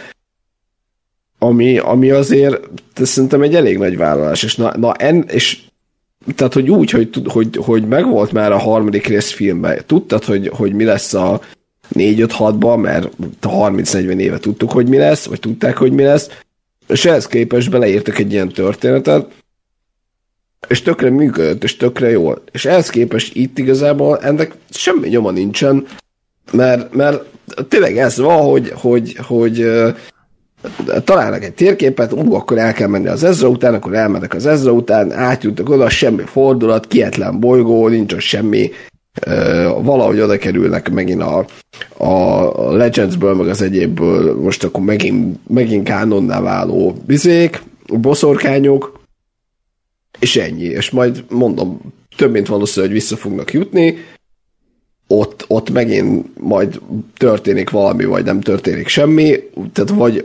ami, ami azért szerintem egy elég nagy vállalás, és, na, na en, és tehát, hogy úgy, hogy, hogy, hogy megvolt már a harmadik rész filmben. Tudtad, hogy, hogy mi lesz a 4-5-6-ban, mert a 30-40 éve tudtuk, hogy mi lesz, vagy tudták, hogy mi lesz, és ehhez képest beleírtak egy ilyen történetet, és tökre működött, és tökre jól. És ehhez képest itt igazából ennek semmi nyoma nincsen, mert, mert tényleg ez van, hogy, hogy, hogy találnak egy térképet, ú, akkor el kell menni az Ezra után, akkor elmennek az Ezra után, átjutok oda, semmi fordulat, kietlen bolygó, nincs ott semmi, uh, valahogy oda kerülnek megint a, a Legendsből, meg az egyébből, most akkor megint, megint kánonná váló bizék, boszorkányok, és ennyi, és majd mondom, több mint valószínű, hogy vissza fognak jutni, ott, ott megint majd történik valami, vagy nem történik semmi, tehát vagy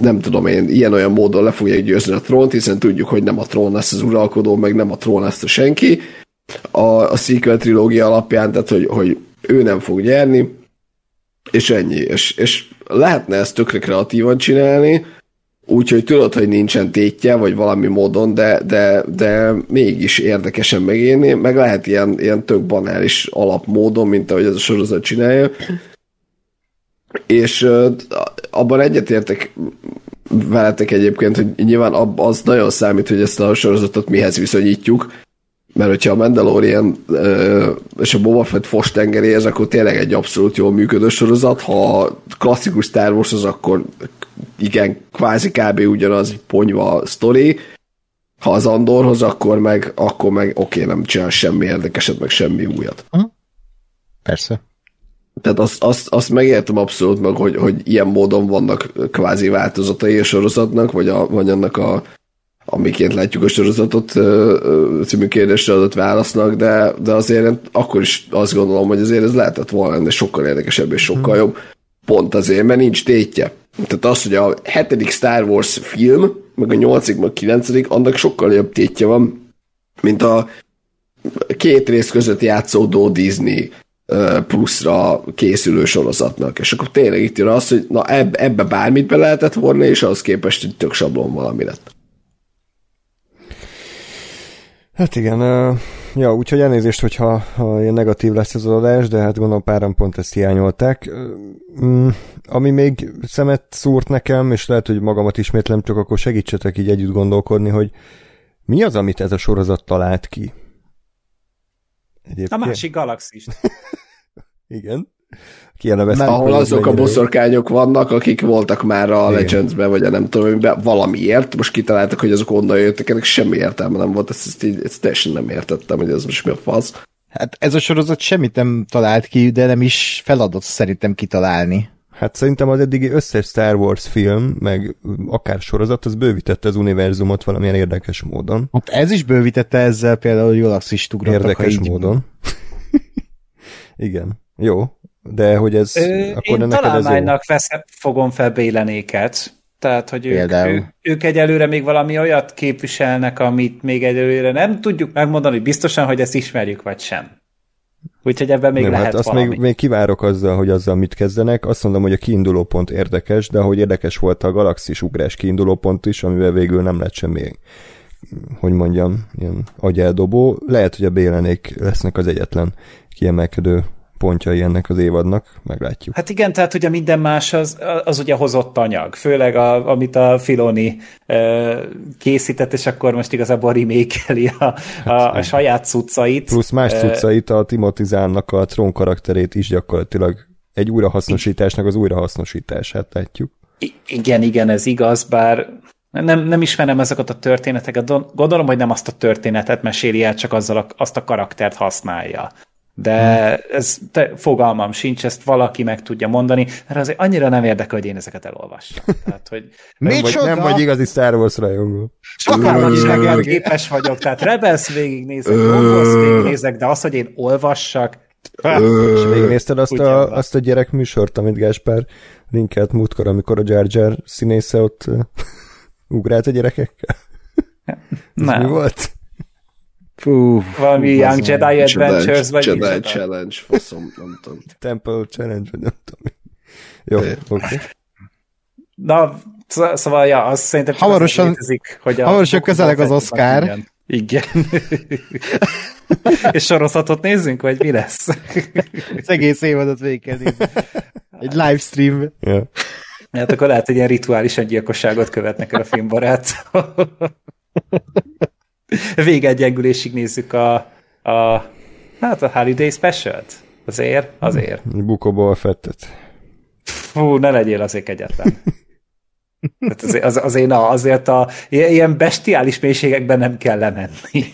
nem tudom én, ilyen-olyan módon le fogják győzni a trónt, hiszen tudjuk, hogy nem a trón lesz az uralkodó, meg nem a trón lesz a senki. A, a sequel trilógia alapján, tehát hogy, hogy ő nem fog nyerni, és ennyi. És, és lehetne ezt tökre kreatívan csinálni, úgyhogy tudod, hogy nincsen tétje, vagy valami módon, de, de, de mégis érdekesen megélni, meg lehet ilyen, ilyen tök banális alapmódon, mint ahogy ez a sorozat csinálja. És abban egyetértek veletek egyébként, hogy nyilván az nagyon számít, hogy ezt a sorozatot mihez viszonyítjuk, mert hogyha a Mandalorian és a Boba Fett fos tengeréhez, akkor tényleg egy abszolút jól működő sorozat, ha klasszikus Star Wars az, akkor igen, kvázi kb. ugyanaz ponyva sztori, ha az Andorhoz, akkor meg, akkor meg oké, okay, nem csinál semmi érdekeset, meg semmi újat. Uh-huh. Persze. Tehát azt, azt, azt megértem abszolút meg, hogy, hogy ilyen módon vannak kvázi változatai a sorozatnak, vagy, a, vagy annak a amiként látjuk a sorozatot című kérdésre adott válasznak, de, de azért akkor is azt gondolom, hogy azért ez lehetett volna ennél sokkal érdekesebb és sokkal hmm. jobb. Pont azért, mert nincs tétje. Tehát az, hogy a hetedik Star Wars film, meg a nyolcadik, meg a kilencedik, annak sokkal jobb tétje van, mint a két rész között játszódó Disney pluszra készülő sorozatnak. És akkor tényleg itt jön az, hogy na ebbe, ebbe bármit be lehetett volna, és ahhoz képest hogy tök sablon valami lett. Hát igen, ja, úgyhogy elnézést, hogyha ha ilyen negatív lesz az adás, de hát gondolom páran pont ezt hiányolták. Uh, ami még szemet szúrt nekem, és lehet, hogy magamat ismétlem, csak akkor segítsetek így együtt gondolkodni, hogy mi az, amit ez a sorozat talált ki? Egyébként? A másik galaxist. igen kielevesztünk. Ahol azok a boszorkányok vannak, akik voltak már a Legends-ben, vagy a nem tudom, be, valamiért, most kitaláltak, hogy azok onnan jöttek, ennek semmi értelme nem volt, ezt, ezt, így, ezt teljesen nem értettem, hogy ez most mi a fasz. Hát ez a sorozat semmit nem talált ki, de nem is feladat szerintem kitalálni. Hát szerintem az eddigi összes Star Wars film, meg akár sorozat, az bővítette az univerzumot valamilyen érdekes módon. Hát ez is bővítette ezzel például Galaxis ugrottak. Érdekes módon. Igen. Jó, de hogy ez... Ö, akkor én találmánynak vesz, fogom fel bélenéket. Tehát, hogy ők, ők, ők egyelőre még valami olyat képviselnek, amit még egyelőre nem tudjuk megmondani biztosan, hogy ezt ismerjük, vagy sem. Úgyhogy ebben még nem, hát lehet hát azt valami. még, még kivárok azzal, hogy azzal mit kezdenek. Azt mondom, hogy a kiinduló pont érdekes, de hogy érdekes volt a galaxis ugrás kiinduló pont is, amivel végül nem lett semmi, hogy mondjam, ilyen agyeldobó. Lehet, hogy a bélenék lesznek az egyetlen kiemelkedő pontjai ennek az évadnak, meglátjuk. Hát igen, tehát ugye minden más az, az ugye hozott anyag, főleg a, amit a Filoni e, készített, és akkor most igazából remékeli a, a, hát, a saját cuccait. Plusz más cuccait, a Timothy Zánnak a trón karakterét is gyakorlatilag egy újrahasznosításnak az újrahasznosítását látjuk. I- igen, igen, ez igaz, bár nem, nem ismerem ezeket a történeteket, gondolom, hogy nem azt a történetet meséli el, csak azzal a, azt a karaktert használja de ez te, fogalmam sincs, ezt valaki meg tudja mondani, mert azért annyira nem érdekel, hogy én ezeket elolvassam. Tehát, hogy nem, vagy, nem vagy igazi Star Wars rajongó. Sokkal képes vagyok, tehát Rebels végignézek, Rebels végignézek, de az, hogy én olvassak, és végignézted azt a, azt a gyerekműsort, amit Gáspár linkelt múltkor, amikor a Jar Jar színésze ott uh, ugrált a gyerekekkel? Nem. mi volt? Fú, Valami Young Jedi Adventures, vagy Jedi Jedi Challenge, faszom, nem tudom. Temple Challenge, vagy nem tudom. Jó, oké. Okay. Na, szóval, ja, azt szerintem csak hamarosan, létezik, hogy a hamarosan közeleg az Oscar. Igen. igen. És sorozatot nézzünk, vagy mi lesz? az egész évadot végig kell nézni. Egy livestream. Yeah. Hát akkor lehet, hogy ilyen rituálisan gyilkosságot követnek el a filmbarát. Végegyengülésig nézzük a, a hát a Holiday Special-t. Azért, azért. Bukóból fettet. Fú, ne legyél azért egyetlen. Hát azért, az, azért, na, azért a ilyen bestiális mélységekben nem kell lemenni.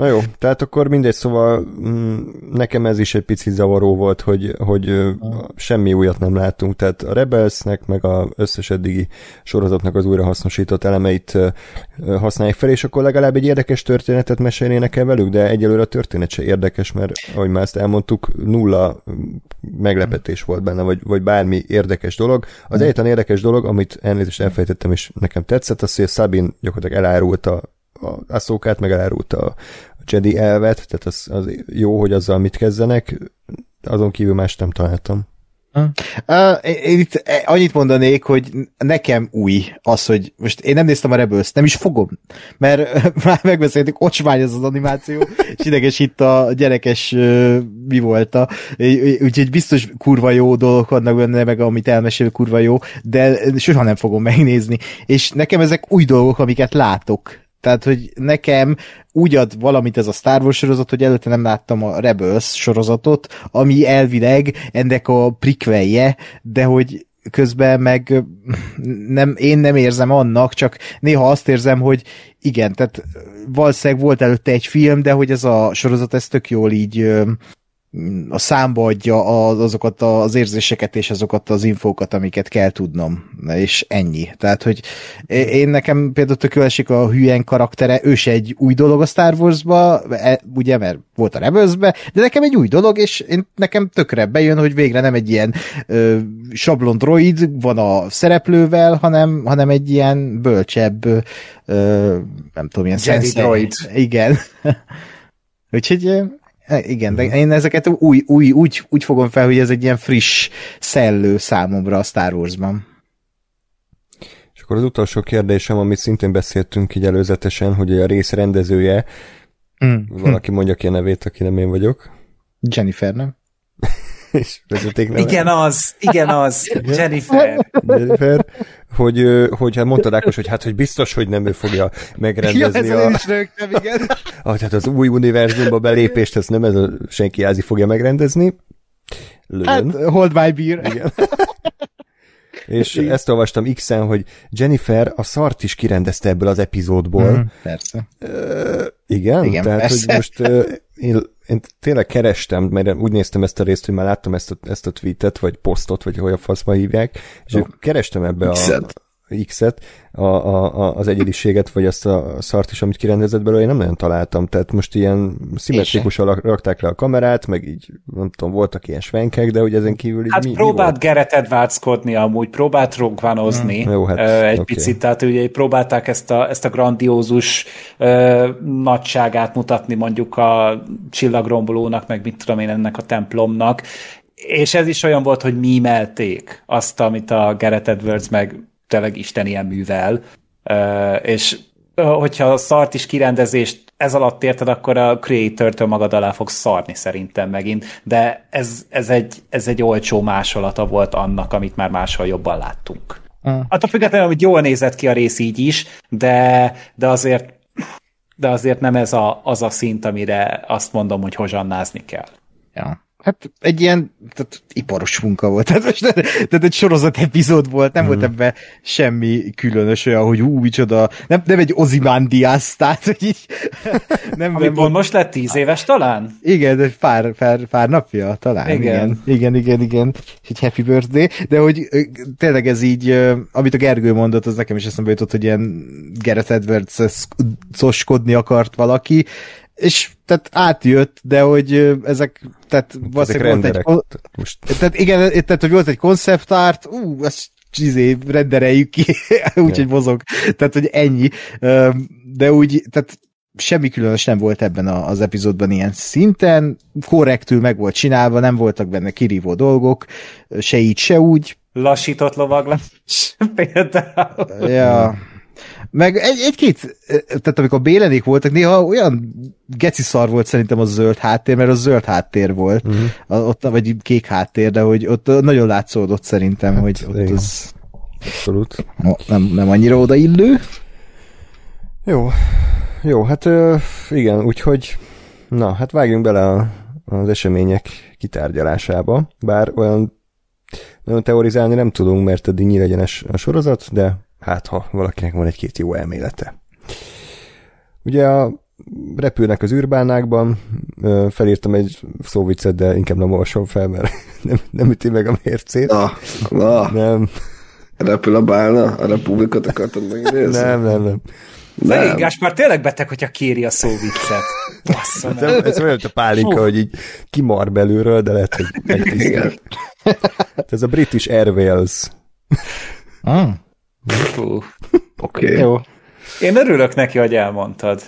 Na jó, tehát akkor mindegy, szóval mm, nekem ez is egy picit zavaró volt, hogy, hogy semmi újat nem láttunk, tehát a Rebelsnek, meg az összes eddigi sorozatnak az újrahasznosított elemeit használják fel, és akkor legalább egy érdekes történetet mesélnének el velük, de egyelőre a történet se érdekes, mert ahogy már ezt elmondtuk, nulla meglepetés volt benne, vagy, vagy bármi érdekes dolog. Az egyetlen érdekes dolog, amit elnézést elfejtettem, és nekem tetszett, az, hogy Sabin gyakorlatilag elárulta a Aszókát, meg elárulta a Jedi elvet, tehát az, az jó, hogy azzal mit kezdenek, azon kívül más nem találtam. Uh, én itt e, annyit mondanék, hogy nekem új az, hogy most én nem néztem a rebels nem is fogom, mert már megbeszéltük, ocsmány az az animáció, és ideges itt a gyerekes mi volt a, úgyhogy biztos kurva jó dolgok vannak benne, meg amit elmesél kurva jó, de soha nem fogom megnézni, és nekem ezek új dolgok, amiket látok, tehát, hogy nekem úgy ad valamit ez a Star Wars sorozat, hogy előtte nem láttam a Rebels sorozatot, ami elvileg ennek a prikvelje, de hogy közben meg nem, én nem érzem annak, csak néha azt érzem, hogy igen, tehát valószínűleg volt előtte egy film, de hogy ez a sorozat ez tök jól így a számba adja azokat az érzéseket és azokat az infókat, amiket kell tudnom, és ennyi. Tehát, hogy én nekem például tök esik a hülyen karaktere, ő se egy új dolog a Star Wars-ba, e, ugye, mert volt a rebels de nekem egy új dolog, és én, nekem tökre bejön, hogy végre nem egy ilyen ö, sablon droid van a szereplővel, hanem, hanem egy ilyen bölcsebb, ö, nem tudom, ilyen Jedi droid. Igen. Úgyhogy igen, de én ezeket új, új, úgy, úgy fogom fel, hogy ez egy ilyen friss szellő számomra a Star Wars-ban. És akkor az utolsó kérdésem, amit szintén beszéltünk így előzetesen, hogy a rész rendezője, mm. valaki mondja ki a nevét, aki nem én vagyok. Jennifer, nem? és vezetékneve. Igen az, igen az, Jennifer. Jennifer, hogy, hogy hát mondta Rákos, hogy hát, hogy biztos, hogy nem ő fogja megrendezni ja, a... Is rögtem, igen. ah, tehát az új univerzumba belépést, ezt nem ez a senki ázi fogja megrendezni. Lőn. Hát, hold my beer. Igen. És Igen. ezt olvastam X-en, hogy Jennifer a szart is kirendezte ebből az epizódból. Mm, persze. Uh, igen, igen, tehát persze. hogy most én én tényleg kerestem, mert úgy néztem ezt a részt, hogy már láttam ezt a, ezt a tweetet, vagy posztot, vagy hogy a faszba hívják, és oh. kerestem ebbe a X-et, a, a, az egyediséget, vagy azt a szart is, amit kirendezett belőle, én nem nagyon találtam. Tehát most ilyen szimmetrikusan rakták le a kamerát, meg így, nem tudom, voltak ilyen svenkek, de hogy ezen kívül így Hát mi, próbált mi Gerett Edwardskodni amúgy, próbált rogvanozni hmm. Jó, hát, egy okay. picit, tehát ugye próbálták ezt a, ezt a grandiózus uh, nagyságát mutatni mondjuk a csillagrombolónak, meg mit tudom én ennek a templomnak, és ez is olyan volt, hogy mímelték azt, amit a Gareth Edwards meg tényleg Isten ilyen művel, és hogyha szart is kirendezést ez alatt érted, akkor a Creator-től magad alá fog szarni szerintem megint, de ez, ez, egy, ez egy olcsó másolata volt annak, amit már máshol jobban láttunk. Mm. Attól függetlenül, hogy jól nézett ki a rész így is, de, de azért de azért nem ez a, az a szint, amire azt mondom, hogy hozsannázni kell. Ja. Hát egy ilyen tehát iparos munka volt. Tehát, most, tehát egy sorozat epizód volt, nem mm. volt ebben semmi különös olyan, hogy ú, micsoda, nem, nem egy Ozymandias, tehát hogy így, nem, nem volt, most lett tíz éves talán? Igen, de pár, pár, pár napja talán. Igen. igen. Igen, igen, igen. Egy happy birthday. De hogy tényleg ez így, amit a Gergő mondott, az nekem is eszembe jutott, hogy ilyen Gareth Edwards-oskodni akart valaki, és tehát átjött, de hogy ezek, tehát valószínűleg volt egy, most. tehát igen, tehát hogy volt egy konceptárt, ú, ezt csizé, rendereljük ki, úgyhogy mozog. Tehát, hogy ennyi. De úgy, tehát semmi különös nem volt ebben az epizódban ilyen szinten, korrektül meg volt csinálva, nem voltak benne kirívó dolgok, se így, se úgy. Lassított lovaglás például. Ja, meg egy, egy-két, tehát amikor Bélenék voltak, néha olyan geci szar volt szerintem a zöld háttér, mert az zöld háttér volt, uh-huh. ott, vagy kék háttér, de hogy ott nagyon látszódott szerintem, hát, hogy ott igen. az Abszolút. Nem, nem annyira odaillő. Jó, jó, hát igen, úgyhogy na, hát vágjunk bele a, az események kitárgyalásába, bár olyan nagyon teorizálni nem tudunk, mert eddig nyílegyenes a sorozat, de hát ha valakinek van egy-két jó elmélete. Ugye a repülnek az űrbánákban, felírtam egy szóviccet, de inkább nem olvasom fel, mert nem, nem üti meg a mércét. Na, na. Nem. Repül a bálna, a republikot akartad megnézni? Nem, nem, nem. Nem. Gáspár tényleg beteg, hogyha kéri a szóviccet. Bassza Ez, ez olyan, mint a pálinka, hogy így kimar belülről, de lehet, hogy Igen. Ez a British Airways. Ah. Oké. Okay. jó. Én örülök neki, hogy elmondtad.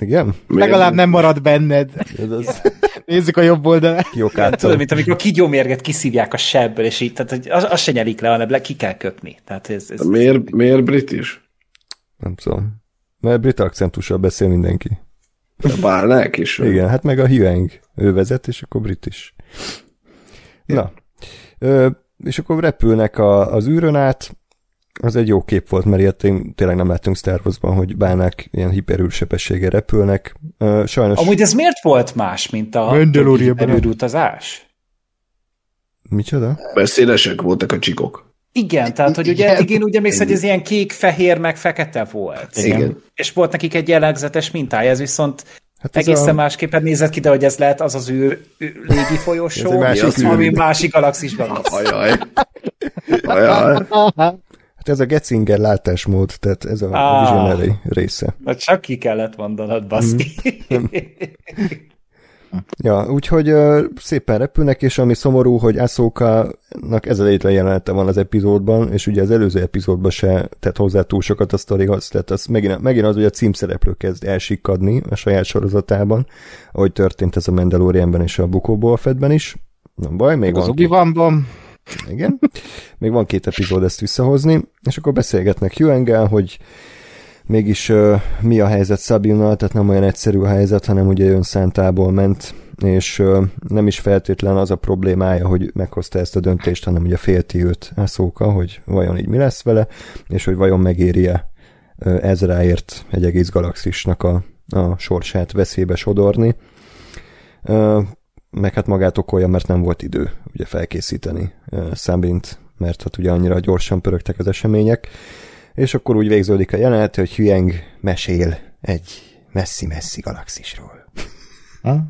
Igen? Legalább nem marad benned. Ez az Nézzük a jobb oldalát. Tudod, kiokától. mint amikor a kigyómérget kiszívják a sebből, és így, tehát hogy az, az se nyelik le, hanem le ki kell köpni. Tehát ez, ez Miért, miért british? Nem tudom. Mert brit akcentussal beszél mindenki. A bálnák is? Igen, hát meg a Huang. Ő vezet, és akkor brit is. Na. Ö, és akkor repülnek a, az űrön át, az egy jó kép volt, mert ilyet én tényleg nem láttunk Star Wars-ban, hogy bánák ilyen hiperűrsebességgel repülnek. Ö, sajnos... Amúgy ez miért volt más, mint a Mandalorianban. utazás? Micsoda? Mert szélesek voltak a csikok. Igen, tehát, hogy ugye Igen. eddig én úgy emlékszem, hogy ez ilyen kék, fehér, meg fekete volt. Igen. És volt nekik egy jellegzetes mintája, ez viszont Hát ez egészen a- másképpen nézett ki, de hogy ez lehet az az űr, űr légi folyosó, Ez egy másik az, űr. ami másik galaxisban van. Ajaj. Ajaj. Hát ez a Getzinger látásmód, tehát ez a Ah. visionary része. Na, csak ki kellett mondanod, baszki. Ja, úgyhogy ö, szépen repülnek, és ami szomorú, hogy Ahsoka-nak ez az egyetlen jelenete van az epizódban, és ugye az előző epizódban se tett hozzá túl sokat a sztorihoz, tehát az megint, megint az, hogy a címszereplő kezd elsikkadni a saját sorozatában, ahogy történt ez a Mandalorianben és a Boba Fettben is. Nem baj, még Az van obi vanban igen. Még van két epizód ezt visszahozni, és akkor beszélgetnek Huengel, hogy mégis uh, mi a helyzet Sabinnal, tehát nem olyan egyszerű a helyzet, hanem ugye ön szántából ment, és uh, nem is feltétlen az a problémája, hogy meghozta ezt a döntést, hanem ugye félti őt Ahsoka, hogy vajon így mi lesz vele, és hogy vajon megéri-e uh, Ezraért egy egész galaxisnak a, a sorsát veszélybe sodorni. Meg hát magát okolja, mert nem volt idő ugye felkészíteni Sabint, mert hát ugye annyira gyorsan pörögtek az események, és akkor úgy végződik a jelenet, hogy Huang mesél egy messzi-messzi galaxisról. Ha?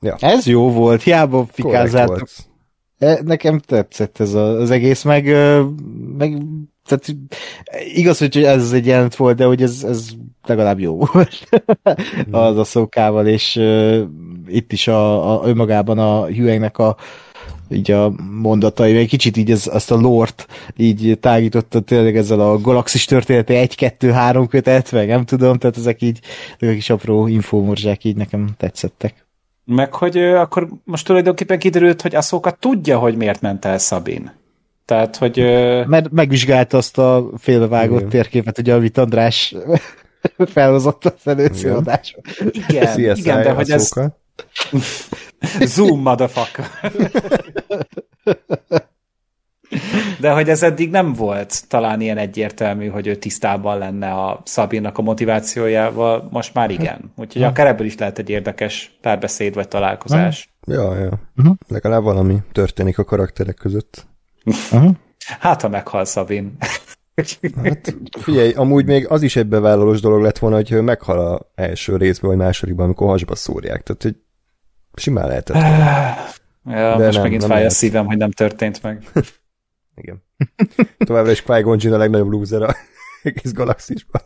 Ja. Ez jó volt, hiába fikázzátok. E, Nekem tetszett ez az egész, meg, meg tehát igaz, hogy ez egy jelent volt, de hogy ez, ez legalább jó volt az a szókával, és uh, itt is a, a, önmagában a Huangnek a így a mondatai, egy kicsit így ez, azt a lort így tágította tényleg ezzel a galaxis története 1, 2, 3 kötet, meg nem tudom, tehát ezek így, ezek a kis apró infomorzsák így nekem tetszettek. Meg hogy ö, akkor most tulajdonképpen kiderült, hogy Ahsoka tudja, hogy miért ment el Szabin. Tehát, hogy Mert megvizsgálta azt a félbevágott Igen. térképet, ugye, amit András felhozott az előző Igen. adásban. igen, CSI, igen, de hogy ez zoom, motherfucker. De hogy ez eddig nem volt talán ilyen egyértelmű, hogy ő tisztában lenne a Szabinnak a motivációjával, most már igen. Úgyhogy akár ebből is lehet egy érdekes párbeszéd vagy találkozás. Ja, ja. Uh-huh. Legalább valami történik a karakterek között. Hát, ha meghal Szabin. Hát figyelj, amúgy még az is egy bevállalós dolog lett volna, hogy meghal a első részben, vagy másodikban, amikor hasba szúrják. Tehát, hogy simán lehetett. Ja, De most nem, megint nem fáj a szívem, hogy nem történt meg. Igen. Továbbra is Jinn a legnagyobb loser a egész galaxisban.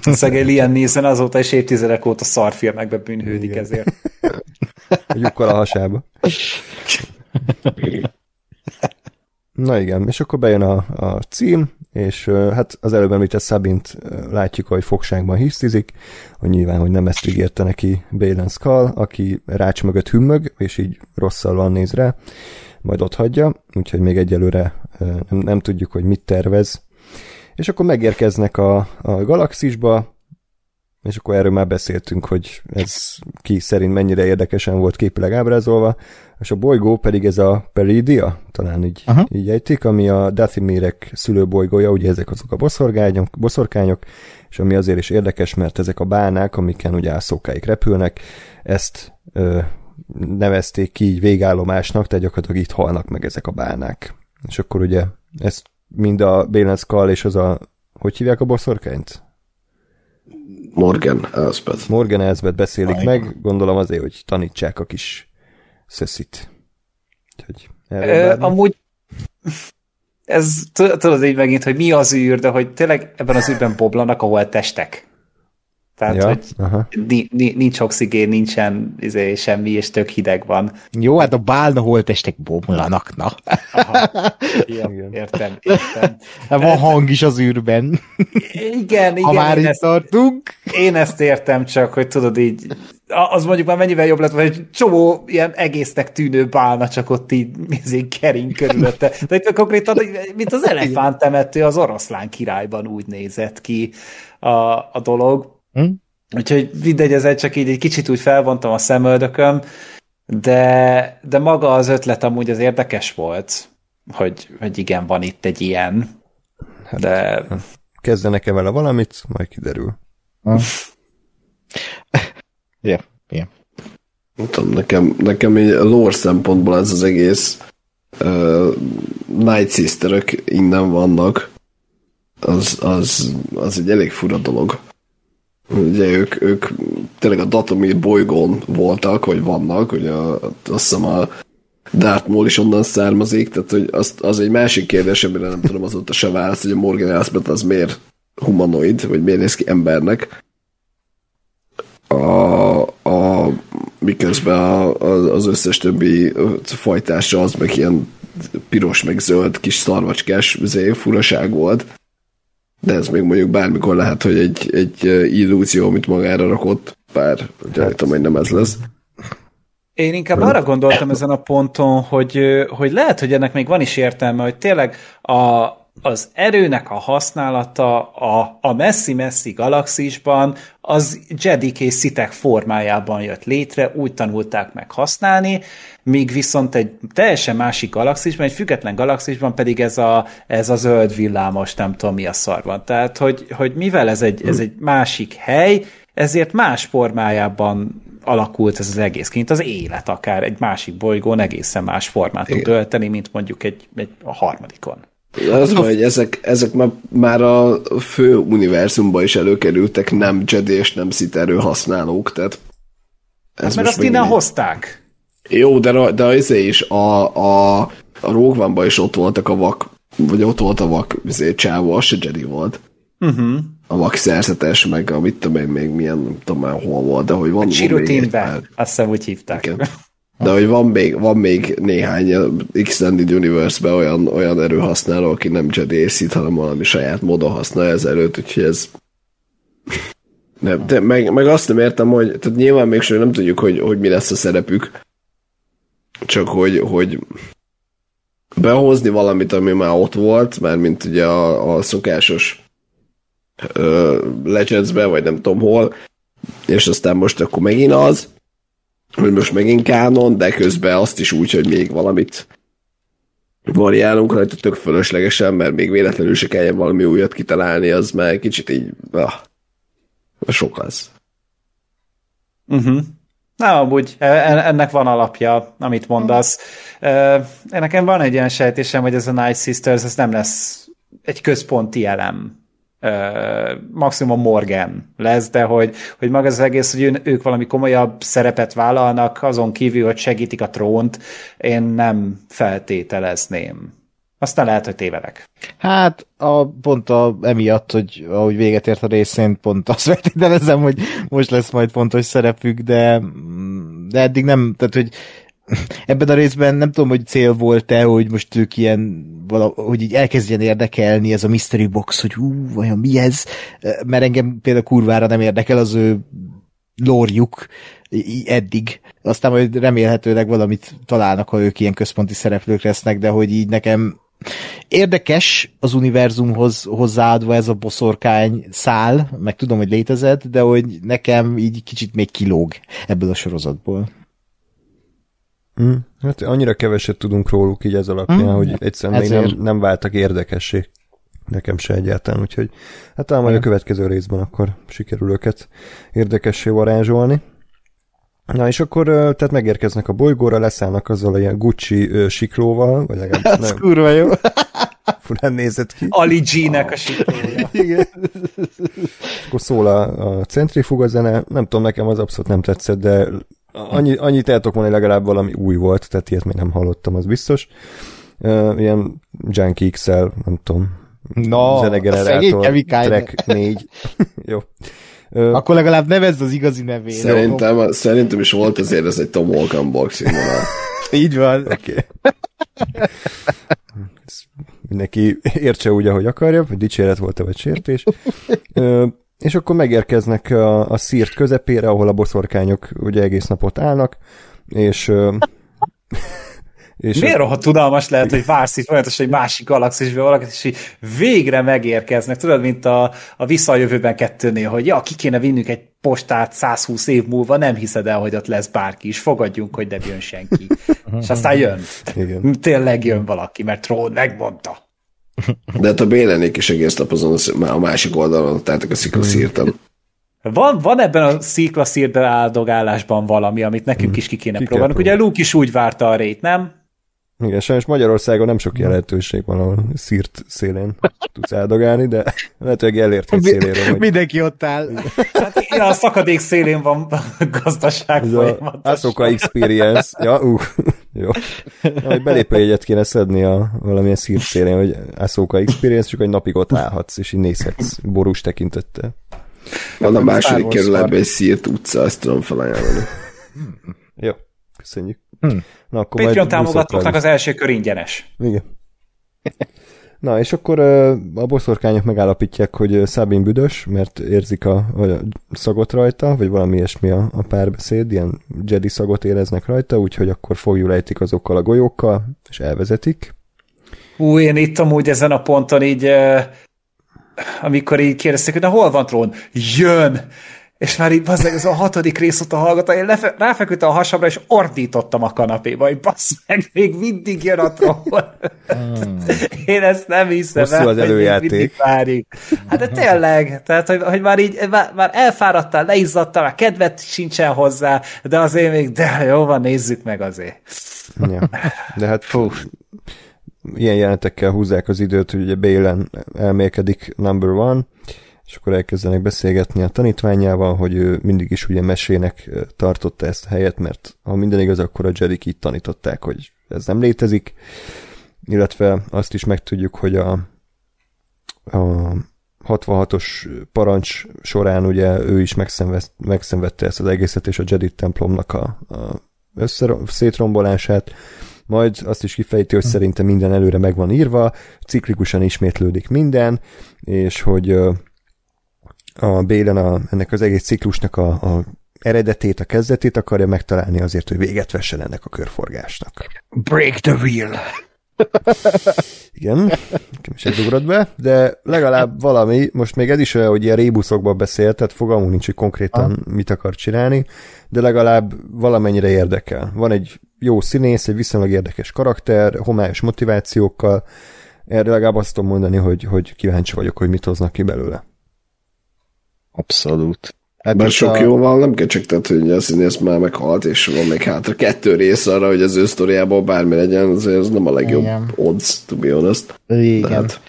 Szegény Liam Neeson azóta is évtizedek óta szarfilmekbe bűnhődik Igen. ezért. a lyukkal a hasába. Na igen, és akkor bejön a, a cím, és hát az előbb említett Szabint látjuk, hogy fogságban hisztizik, hogy nyilván, hogy nem ezt ígérte neki Balen Skull, aki rács mögött hümmög, és így rosszalvan néz rá, majd ott hagyja, úgyhogy még egyelőre nem, nem tudjuk, hogy mit tervez. És akkor megérkeznek a, a galaxisba, és akkor erről már beszéltünk, hogy ez ki szerint mennyire érdekesen volt képileg ábrázolva, és a bolygó pedig ez a Peridia, talán így, Aha. így ejtik, ami a Dathimirek szülőbolygója, ugye ezek azok a boszorkányok, boszorkányok, és ami azért is érdekes, mert ezek a bánák, amiken ugye ászókáik repülnek, ezt ö, nevezték ki így végállomásnak, tehát gyakorlatilag itt halnak meg ezek a bánák. És akkor ugye ezt mind a Skull és az a, hogy hívják a boszorkányt? Morgan Elsbeth. Morgan Elsbeth beszélik Aj. meg, gondolom azért, hogy tanítsák a kis szeszit. Úgyhogy amúgy ez tudod így megint, hogy mi az űr, de hogy tényleg ebben az űrben boblanak, ahol testek. Tehát, ja, hogy aha. nincs oxigén, nincsen izé, semmi, és tök hideg van. Jó, hát a bálna holtestek bomlanak, na. Aha. Ja, értem, értem. Hát van hang is az űrben. Igen, igen. Ha már itt ezt, tartunk. Én ezt értem, csak hogy tudod így, az mondjuk már mennyivel jobb lett, vagy egy csomó ilyen egésznek tűnő bálna csak ott így izé, kering körülötte. De itt konkrétan, mint az elefántemető az oroszlán királyban úgy nézett ki a, a dolog Hm? Úgyhogy mindegy, ezzel csak így egy kicsit úgy felvontam a szemöldököm, de, de maga az ötlet amúgy az érdekes volt, hogy, hogy igen, van itt egy ilyen, hát, de... Kezdenek-e vele valamit, majd kiderül. Ja, yeah, Nem tudom, nekem, nekem egy lore szempontból ez az egész uh, Night Sisterök innen vannak, az, az, az egy elég fura dolog. Ugye ők, ők tényleg a Datomir bolygón voltak, vagy vannak, ugye azt hiszem a Darth Maul is onnan származik, tehát hogy az, az egy másik kérdés, amire nem tudom azóta se választ, hogy a Morgan Elsbeth az miért humanoid, vagy miért néz ki embernek. A, a, miközben a, a, az összes többi fajtása az meg ilyen piros, meg zöld kis szarvacskás furaság volt de ez még mondjuk bármikor lehet, hogy egy, egy illúzió, amit magára rakott, bár gyanítom, hogy nem ez lesz. Én inkább arra gondoltam ezen a ponton, hogy, hogy lehet, hogy ennek még van is értelme, hogy tényleg a, az erőnek a használata a, a messzi-messzi galaxisban az Jedik és szitek formájában jött létre, úgy tanulták meg használni, míg viszont egy teljesen másik galaxisban, egy független galaxisban pedig ez a, ez a zöld villámos, nem tudom mi a szar van. Tehát, hogy, hogy mivel ez egy, ez egy másik hely, ezért más formájában alakult ez az egész, mint az élet akár egy másik bolygón egészen más formát tud ölteni, mint mondjuk egy, egy a harmadikon. Az van, hogy ezek, ezek már, már a fő univerzumban is előkerültek nem Jedi és nem Sith erő használók, tehát ez hát mert azt innen hozták. Jó, de, de az is a, a, a Rogue is ott voltak a vak, vagy ott volt a vak azért csávó, az se Jedi volt. Uh-huh. A vak szerzetes, meg a mit tudom én még milyen, nem tudom már hol volt, de hogy van... A Chirutinbe, azt hiszem úgy hívták. Igen. De hogy van még, van még néhány Extended Universe-be olyan, olyan erőhasználó, aki nem Jedi és hanem valami saját módon használja az erőt, úgyhogy ez nem, de meg, meg azt nem értem, hogy tehát nyilván még nem tudjuk, hogy, hogy mi lesz a szerepük, csak hogy, hogy behozni valamit, ami már ott volt, mert mint ugye a, a szokásos uh, legends vagy nem tudom hol, és aztán most akkor megint az, hogy most megint kánon, de közben azt is úgy, hogy még valamit variálunk rajta tök fölöslegesen, mert még véletlenül se kelljen valami újat kitalálni, az már kicsit így, ah, sok az. Uh-huh. Na, amúgy e, e, ennek van alapja, amit mondasz. Nekem van egy ilyen sejtésem, hogy ez a Night Sisters, ez nem lesz egy központi elem maximum Morgan lesz, de hogy, hogy maga az egész, hogy ők valami komolyabb szerepet vállalnak, azon kívül, hogy segítik a trónt, én nem feltételezném. Aztán lehet, hogy tévedek. Hát, a, pont a, emiatt, hogy ahogy véget ért a részén, pont azt feltételezem, hogy most lesz majd fontos szerepük, de, de eddig nem, tehát hogy ebben a részben nem tudom, hogy cél volt-e, hogy most ők ilyen, vala, hogy így elkezdjen érdekelni ez a mystery box, hogy ú, vajon mi ez, mert engem például kurvára nem érdekel az ő lórjuk eddig. Aztán majd remélhetőleg valamit találnak, ha ők ilyen központi szereplők lesznek, de hogy így nekem érdekes az univerzumhoz hozzáadva ez a boszorkány szál, meg tudom, hogy létezett, de hogy nekem így kicsit még kilóg ebből a sorozatból. Mm. Hát annyira keveset tudunk róluk így ez alapján, mm. hogy egyszerűen még nem, nem váltak érdekessé. Nekem se egyáltalán, úgyhogy hát talán majd a következő részben akkor sikerül őket érdekessé varázsolni. Na és akkor tehát megérkeznek a bolygóra, leszállnak azzal a ilyen Gucci ö, siklóval, vagy legalábbis Ez nem. kurva jó. furán nézett ki. Ali G-nek a siklója. Igen. Akkor szól a, a centrifuga zene, nem tudom, nekem az abszolút nem tetszett, de annyi, annyit el tudok mondani, legalább valami új volt, tehát ilyet még nem hallottam, az biztos. Uh, ilyen Junkie XL, nem tudom, No, zenegenerátor, track 4. Jó. Ö, Akkor legalább nevezd az igazi nevét. Szerintem, szerintem is volt azért ez egy Tom Walk unboxing. Így van. Oké. Okay. Mindenki értse úgy, ahogy akarja, hogy dicséret volt-e, vagy sértés. Ö, és akkor megérkeznek a, a szírt közepére, ahol a boszorkányok ugye egész napot állnak, és és Miért rohadt tudalmas lehet, hogy vársz itt folyamatosan egy másik galaxisbe valakit, és így végre megérkeznek. Tudod, mint a, a visszajövőben kettőnél, hogy ja, ki kéne vinnünk egy postát 120 év múlva, nem hiszed el, hogy ott lesz bárki is, fogadjunk, hogy nem jön senki. és aztán jön. Igen. Tényleg jön valaki, mert Trón megmondta. De hát a Bélenék is egész nap azon a másik oldalon, tehát a sziklaszírtam. Van, van ebben a sziklaszírben áldogálásban valami, amit nekünk is ki kéne ki próbálnunk. Ugye Luke is úgy várta a rét, nem? Igen, sajnos Magyarországon nem sok ilyen lehetőség van, ahol szírt szélén tudsz eldogálni, de lehetőleg elért egy széléről. Hogy... Mindenki ott áll. Hát, ja, a szakadék szélén van gazdaság folyamatosan. Asoka Experience. Ja, uh, jó. Na, belépőjegyet kéne szedni a valamilyen szírt szélén, hogy Asoka Experience, csak egy napig ott állhatsz, és így nézhetsz borús tekintettel. Van a második kerületben egy szírt utca, ezt tudom felajánlani. Jó, köszönjük. Hmm. Na, akkor Patreon támogatóknak az első kör ingyenes. Igen. Na, és akkor a boszorkányok megállapítják, hogy Szabin büdös, mert érzik a, a szagot rajta, vagy valami ilyesmi a, a párbeszéd, ilyen Jedi szagot éreznek rajta, úgyhogy akkor fogjul ejtik azokkal a golyókkal, és elvezetik. Ú, én itt amúgy ezen a ponton így, amikor így kérdezték, hogy na hol van trón? Jön! És már így bazdeg, ez a hatodik rész óta hallgatta, én lefe- ráfeküdtem a hasamra, és ordítottam a kanapéba, hogy bassz meg, még mindig jön a troll. Hmm. én ezt nem hiszem Hosszú az előjáték. Hát de tényleg, tehát, hogy, hogy már így, már, már elfáradtál, leizzadtál, már kedvet sincsen hozzá, de azért még, de jó van, nézzük meg azért. Ja. De hát fú, ilyen jelentekkel húzzák az időt, hogy ugye Bélen elmélkedik number one, és akkor elkezdenek beszélgetni a tanítványával, hogy ő mindig is ugye mesének tartotta ezt a helyet, mert ha minden igaz, akkor a Jedik így tanították, hogy ez nem létezik, illetve azt is megtudjuk, hogy a, a 66-os parancs során ugye ő is megszenvedte ezt az egészet, és a Jedi templomnak a, a össze, szétrombolását, majd azt is kifejti, hogy szerintem minden előre meg van írva, ciklikusan ismétlődik minden, és hogy a Bélen a, ennek az egész ciklusnak a, a eredetét, a kezdetét akarja megtalálni azért, hogy véget vessen ennek a körforgásnak. Break the wheel! Igen, nekem is ez ugrott be, de legalább valami, most még ez is olyan, hogy ilyen rébuszokban beszélt, tehát fogalmunk nincs, hogy konkrétan ah. mit akar csinálni, de legalább valamennyire érdekel. Van egy jó színész, egy viszonylag érdekes karakter, homályos motivációkkal, erre legalább azt tudom mondani, hogy, hogy kíváncsi vagyok, hogy mit hoznak ki belőle. Abszolút. Hát Bár sok a... jó van, nem kell csak tehát, hogy a színész már meghalt, és van még hátra kettő rész arra, hogy az ő sztoriából bármi legyen, azért ez nem a legjobb Igen. odds, to be honest. Igen. Hát...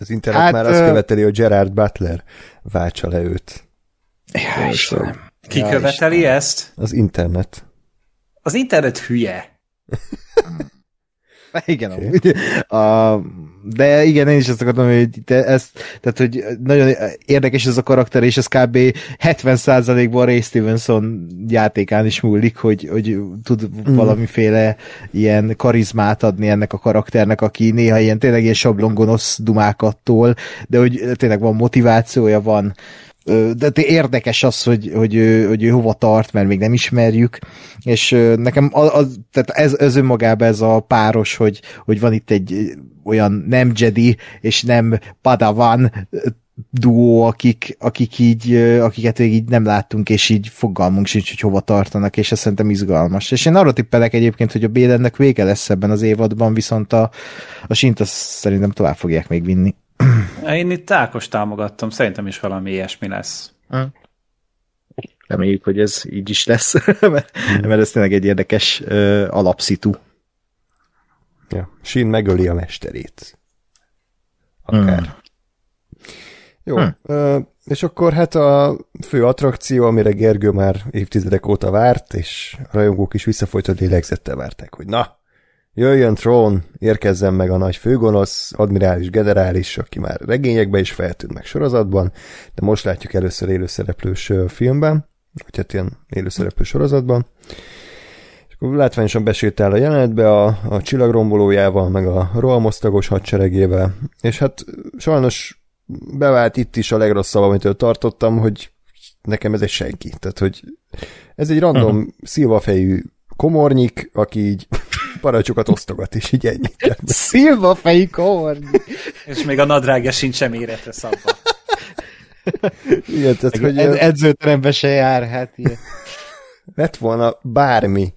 Az internet hát, már azt követeli, hogy Gerard Butler váltsa le őt. Ja, Istenem. Ki ja, követeli Istenem. ezt? Az internet. Az internet hülye. Igen, okay. a, de igen, én is ezt akartam, hogy te ezt, tehát, hogy nagyon érdekes ez a karakter, és ez kb. 70%-ban Ray Stevenson játékán is múlik, hogy, hogy tud mm. valamiféle ilyen karizmát adni ennek a karakternek, aki néha ilyen tényleg ilyen sablongonosz dumákattól, de hogy tényleg van motivációja, van de érdekes az, hogy, hogy, ő, hogy ő hova tart, mert még nem ismerjük, és nekem az, az, tehát ez, ez önmagában ez a páros, hogy, hogy van itt egy olyan nem Jedi és nem Padawan duó, akik, akik így, akiket még így nem láttunk, és így fogalmunk sincs, hogy hova tartanak, és ez szerintem izgalmas. És én arra tippelek egyébként, hogy a Bélennek vége lesz ebben az évadban, viszont a, a sint azt szerintem tovább fogják még vinni. Én itt Ákos támogattam, szerintem is valami ilyesmi lesz. Reméljük, hogy ez így is lesz, mert, mert ez tényleg egy érdekes uh, alapszitu. Ja. Sin megöli a mesterét. akár. Hmm. Jó, hmm. és akkor hát a fő attrakció, amire Gergő már évtizedek óta várt, és a rajongók is visszafolytott lélegzettel várták, hogy na, jöjjön Trón, érkezzen meg a nagy főgonosz, admirális generális, aki már regényekben is feltűnt meg sorozatban, de most látjuk először élőszereplős filmben, vagy hát ilyen élőszereplő sorozatban. És akkor látványosan besétál a jelenetbe a, a csillagrombolójával, meg a rohamosztagos hadseregével, és hát sajnos bevált itt is a legrosszabb, amitől tartottam, hogy nekem ez egy senki. Tehát, hogy ez egy random uh-huh. szilvafejű komornyik, aki így parancsokat osztogat, és így ennyi. szilvafejű komornyik. és még a nadrágja sincs sem méretre szabva. Igen, tehát, hogy ed- edzőterembe se jár, hát ilyen. Lett volna bármi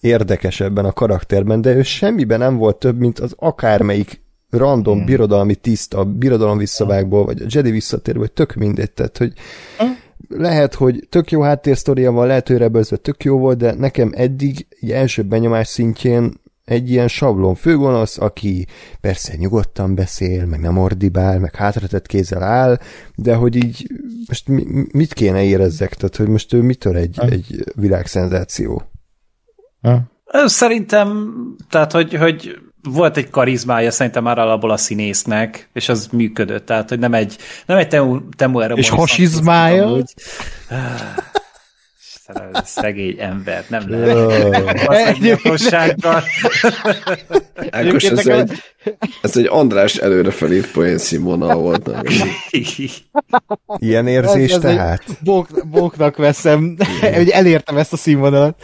érdekesebben a karakterben, de ő semmiben nem volt több, mint az akármelyik random hmm. birodalmi tiszta, birodalom visszavágból, vagy a Jedi visszatér, vagy tök mindegy, tehát, hogy hmm. Lehet, hogy tök jó háttérsztoria van, lehet, hogy tök jó volt, de nekem eddig egy első benyomás szintjén egy ilyen sablon főgonosz, aki persze nyugodtan beszél, meg nem ordibál, meg hátratett kézzel áll, de hogy így most mi, mit kéne érezzek? Tehát, hogy most ő mitől egy, ha. egy világszenzáció? Ha. Szerintem, tehát, hogy, hogy volt egy karizmája szerintem már alapból a színésznek, és az működött, tehát hogy nem egy, nem egy temu, temu És hasizmája? Hogy, szegény ember, nem lehet. Ákos, ez egy, ez egy András előre felírt poén színvonal volt. Nem? Ilyen érzés ez, ez tehát? Bók, bóknak veszem, hogy elértem ezt a színvonalat.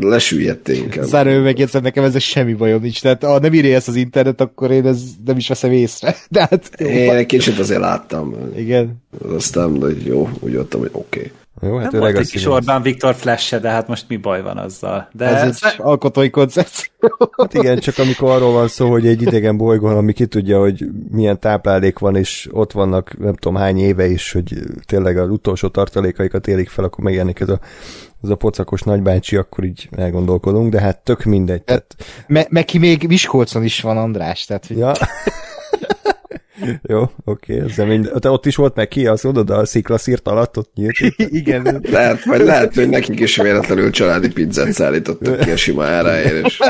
Lesüllyedte inkább. Záró megjegyzem, nekem ezzel semmi bajom nincs. Tehát ha nem írja ezt az internet, akkor én ez nem is veszem észre. De hát, én egy kicsit azért láttam. Igen. Aztán, hogy jó, úgy jöttem, hogy oké. Okay. Jó, hát nem volt egy kis Orbán Viktor flash de hát most mi baj van azzal? De ez egy alkotói koncepció. Hát igen, csak amikor arról van szó, hogy egy idegen bolygón, ami ki tudja, hogy milyen táplálék van, és ott vannak nem tudom hány éve is, hogy tényleg az utolsó tartalékaikat élik fel, akkor megjelenik ez a, ez a pocakos nagybácsi, akkor így elgondolkodunk, de hát tök mindegy. Tehát... Me- meg ki még Miskolcon is van András, tehát... Hogy... Ja. Jó, oké, okay, mind... Te ott is volt meg ki, az oda, a sziklaszírt alatt ott nyílt. Igen. Lehet, vagy lehet, hogy nekik is véletlenül családi pizzát szállítottak ki a sima áráért, és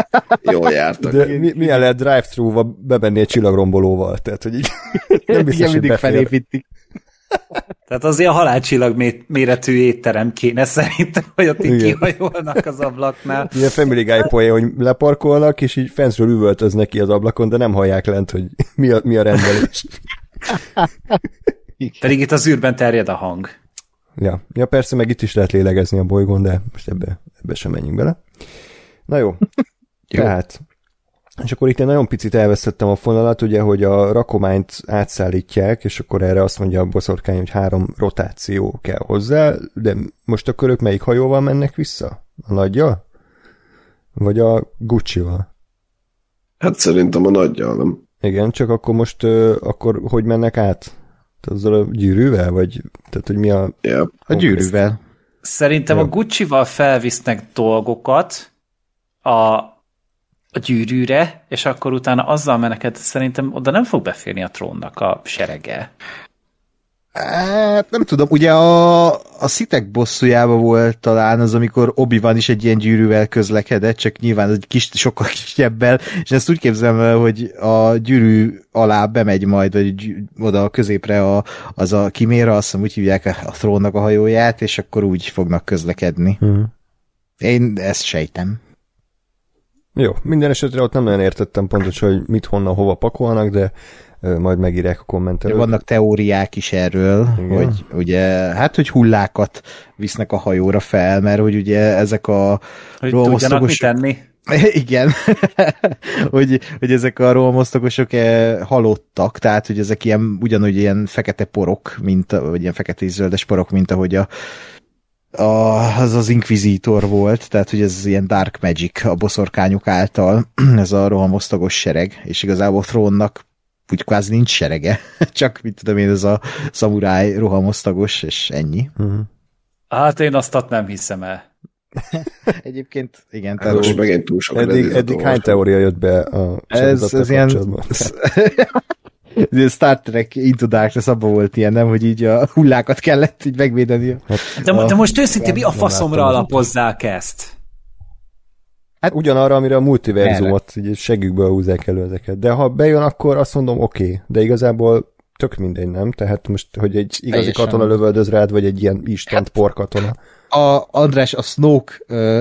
jól jártak. De mi, milyen lehet drive-thru-ba bevenni egy csillagrombolóval? Tehát, hogy így nem biztos, Igen, mindig felépítik. Tehát azért a halálcsillag méretű étterem kéne szerintem, hogy ott így kihajolnak az ablaknál. Ilyen Family Guy poén, hogy leparkolnak, és így fentről üvöltöznek ki az ablakon, de nem hallják lent, hogy mi a, mi a rendelés. Pedig itt az űrben terjed a hang. Ja. ja, persze, meg itt is lehet lélegezni a bolygón, de most ebbe, ebbe sem menjünk bele. Na jó. jó. Tehát és akkor itt én nagyon picit elvesztettem a fonalat, ugye, hogy a rakományt átszállítják, és akkor erre azt mondja a boszorkány, hogy három rotáció kell hozzá, de most a körök melyik hajóval mennek vissza? A nagyja? Vagy a Gucci-val? Hát szerintem a nagyja, nem? Igen, csak akkor most, akkor hogy mennek át? Azzal a gyűrűvel? Vagy, tehát, hogy mi a... Yeah. A gyűrűvel. Szerintem ja. a Gucci-val felvisznek dolgokat, a a gyűrűre, és akkor utána azzal meneked, szerintem oda nem fog beférni a trónnak a serege. Hát nem tudom, ugye a, a szitek bosszújába volt talán az, amikor obi van is egy ilyen gyűrűvel közlekedett, csak nyilván egy kis, sokkal kisebbel, és ezt úgy képzelem el, hogy a gyűrű alá bemegy majd, vagy oda a középre a, az a kiméra, azt hiszem úgy hívják a trónnak a hajóját, és akkor úgy fognak közlekedni. Hmm. Én ezt sejtem. Jó, minden esetre ott nem nagyon értettem pontosan, hogy mit, honnan, hova pakolnak, de majd megírják a kommentelők. Vannak teóriák is erről, Igen. hogy ugye, hát, hogy hullákat visznek a hajóra fel, mert hogy ugye ezek a hogy tudjanak mit tenni. Igen, hogy, hogy ezek a rohamosztagosok eh, halottak, tehát hogy ezek ilyen, ugyanúgy ilyen fekete porok, mint, vagy ilyen fekete zöldes porok, mint ahogy a a, az az Inquisitor volt, tehát hogy ez ilyen dark magic a boszorkányok által, ez a rohamosztagos sereg, és igazából trónnak úgy kvázi nincs serege, csak mit tudom én, ez a szamuráj rohamosztagos, és ennyi. Uh-huh. Hát én azt nem hiszem el. Egyébként igen. Tehát most megint túl sok Eddig, eddig hány teória jött be a ez, ez ilyen... Star Trek Into Darkness abban volt ilyen, nem, hogy így a hullákat kellett így megvédeni. Hát, de, a, de most őszintén mi a faszomra alapozzák ezt? Hát ugyanarra, amire a multiverzumot így segükből húzzák elő ezeket. De ha bejön, akkor azt mondom oké, okay. de igazából tök mindegy, nem? Tehát most, hogy egy igazi Teljesen. katona lövöldöz rád, vagy egy ilyen istent hát, katona. A András, a Snoke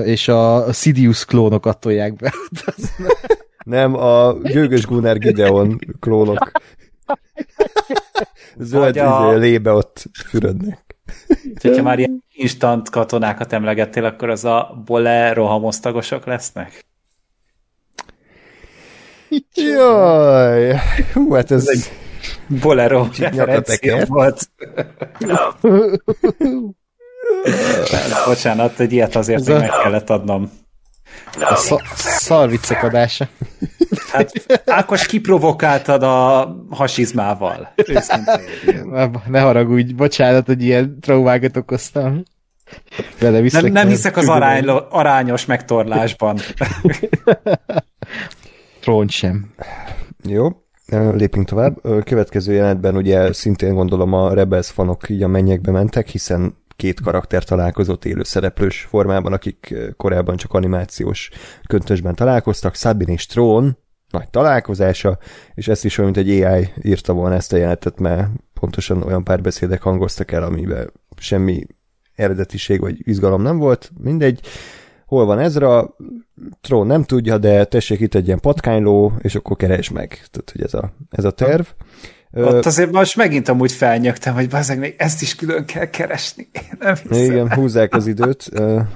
és a Sidious klónokat tolják be. nem, a Gőgös Gunnar Gideon klónok. Zöld a... Izé, lébe ott fürödnek. Ha már ilyen instant katonákat emlegettél, akkor az a bole rohamosztagosok lesznek? Jaj, hú, hát ez... ez Bolero referencia volt. Bocsánat, egy ilyet azért még meg kellett adnom. A szarviccek adása. Hát Ákos kiprovokáltad a hasizmával. Ne haragudj, bocsánat, hogy ilyen traumákat okoztam. Vele nem, nem hiszek az arány, arányos megtorlásban. Front sem. Jó, lépünk tovább. Következő jelenetben ugye szintén gondolom a Rebels fanok így a mennyekbe mentek, hiszen két karakter találkozott élő szereplős formában, akik korábban csak animációs köntösben találkoztak, Sabine és Tron, nagy találkozása, és ezt is olyan, mint egy AI írta volna ezt a jelenetet, mert pontosan olyan párbeszédek hangoztak el, amiben semmi eredetiség vagy izgalom nem volt, mindegy. Hol van Ezra? Tron nem tudja, de tessék itt egy ilyen patkányló, és akkor keres meg. Tehát, hogy ez a, ez a terv. Ott azért most megint amúgy felnyögtem, hogy bazdmeg még ezt is külön kell keresni. Nem hiszem. Igen, húzzák az időt.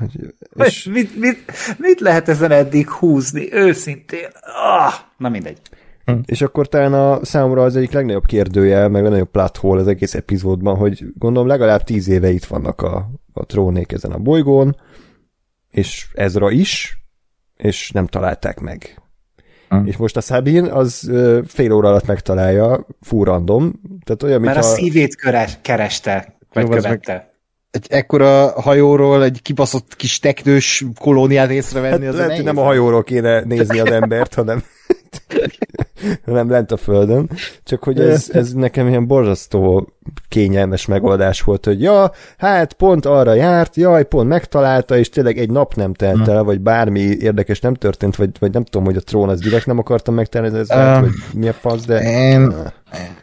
És... Mit, mit, mit lehet ezen eddig húzni? Őszintén. Ah, na mindegy. Hm. És akkor talán a számomra az egyik legnagyobb kérdője, meg legnagyobb plot hole az egész epizódban, hogy gondolom legalább tíz éve itt vannak a, a trónék ezen a bolygón, és Ezra is, és nem találták meg. Mm. És most a Sabine az fél óra alatt megtalálja, full random. Tehát olyan, Mert a szívét köres, kereste, vagy Jó, követte. Meg egy ekkora hajóról egy kibaszott kis teknős kolóniát észrevenni, hát az lehet, nem a hajóról kéne nézni az embert, hanem nem lent a földön, csak hogy ez, ez nekem ilyen borzasztó kényelmes megoldás volt, hogy ja, hát pont arra járt, jaj, pont megtalálta, és tényleg egy nap nem telt el, vagy bármi érdekes nem történt, vagy, vagy nem tudom, hogy a trón az direkt nem akartam megtalálni, ez lehet, hogy mi a fasz, de... Én,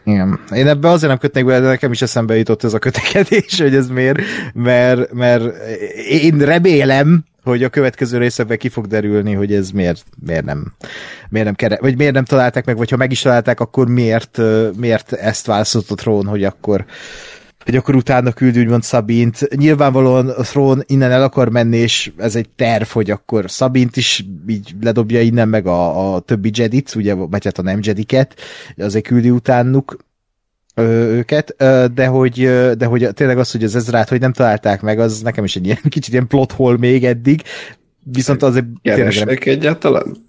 igen. Én ebbe azért nem kötnék bele, de nekem is eszembe jutott ez a kötekedés, hogy ez miért, mert, mert én remélem, hogy a következő részekben ki fog derülni, hogy ez miért, miért nem, miért nem kere, vagy miért nem találták meg, vagy ha meg is találták, akkor miért, miért ezt választott a trón, hogy akkor hogy akkor utána küld úgymond Szabint. Nyilvánvalóan a Throne innen el akar menni, és ez egy terv, hogy akkor Szabint is így ledobja innen meg a, a többi Jedit, ugye, vagy hát a nem Jediket, azért küldi utánuk őket, de hogy, de hogy tényleg az, hogy az Ezrát, hogy nem találták meg, az nekem is egy ilyen kicsit ilyen plot hole még eddig, viszont azért Kerestek egyáltalán?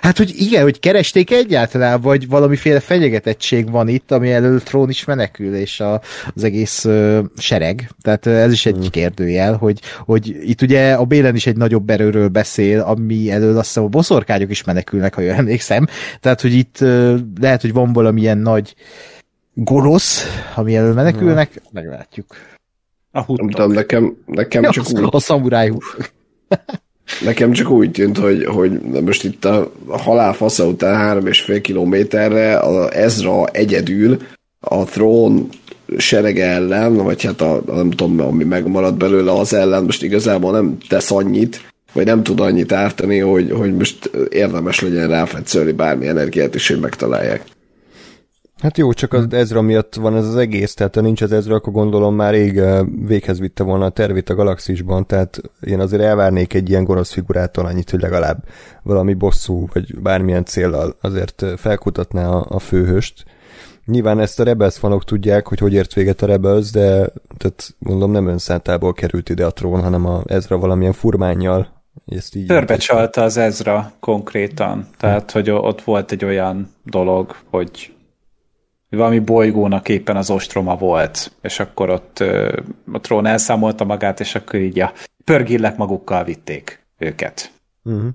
Hát, hogy igen, hogy keresték egyáltalán, vagy valamiféle fenyegetettség van itt, ami elől trón is menekül, és a, az egész uh, sereg. Tehát ez is egy hmm. kérdőjel, hogy, hogy itt ugye a Bélen is egy nagyobb erőről beszél, ami elől azt hiszem a boszorkányok is menekülnek, ha jól emlékszem. Tehát, hogy itt uh, lehet, hogy van valamilyen nagy gonosz, ami elől menekülnek, hmm. meglátjuk. A Nem tudom, nekem, nekem csak úgy... A szamurájú. Nekem csak úgy tűnt, hogy, hogy most itt a halál fasza után három és fél kilométerre a Ezra egyedül a trón serege ellen, vagy hát a, nem tudom, ami megmaradt belőle az ellen, most igazából nem tesz annyit, vagy nem tud annyit ártani, hogy, hogy most érdemes legyen ráfetszölni bármi energiát is, hogy megtalálják. Hát jó, csak az Ezra miatt van ez az egész, tehát ha nincs az Ezra, akkor gondolom már rég eh, véghez vitte volna a tervét a galaxisban, tehát én azért elvárnék egy ilyen gonosz figurától annyit, hogy legalább valami bosszú, vagy bármilyen célral azért eh, felkutatná a, a főhöst. Nyilván ezt a Rebels fanok tudják, hogy hogy ért véget a Rebels, de tehát gondolom nem önszántából került ide a trón, hanem a Ezra valamilyen furmányjal ezt így Törbecsalta az Ezra konkrétan. Tehát, hogy ott volt egy olyan dolog, hogy valami bolygónak éppen az ostroma volt, és akkor ott a trón elszámolta magát, és akkor így a pörgillek magukkal vitték őket. Uh-huh.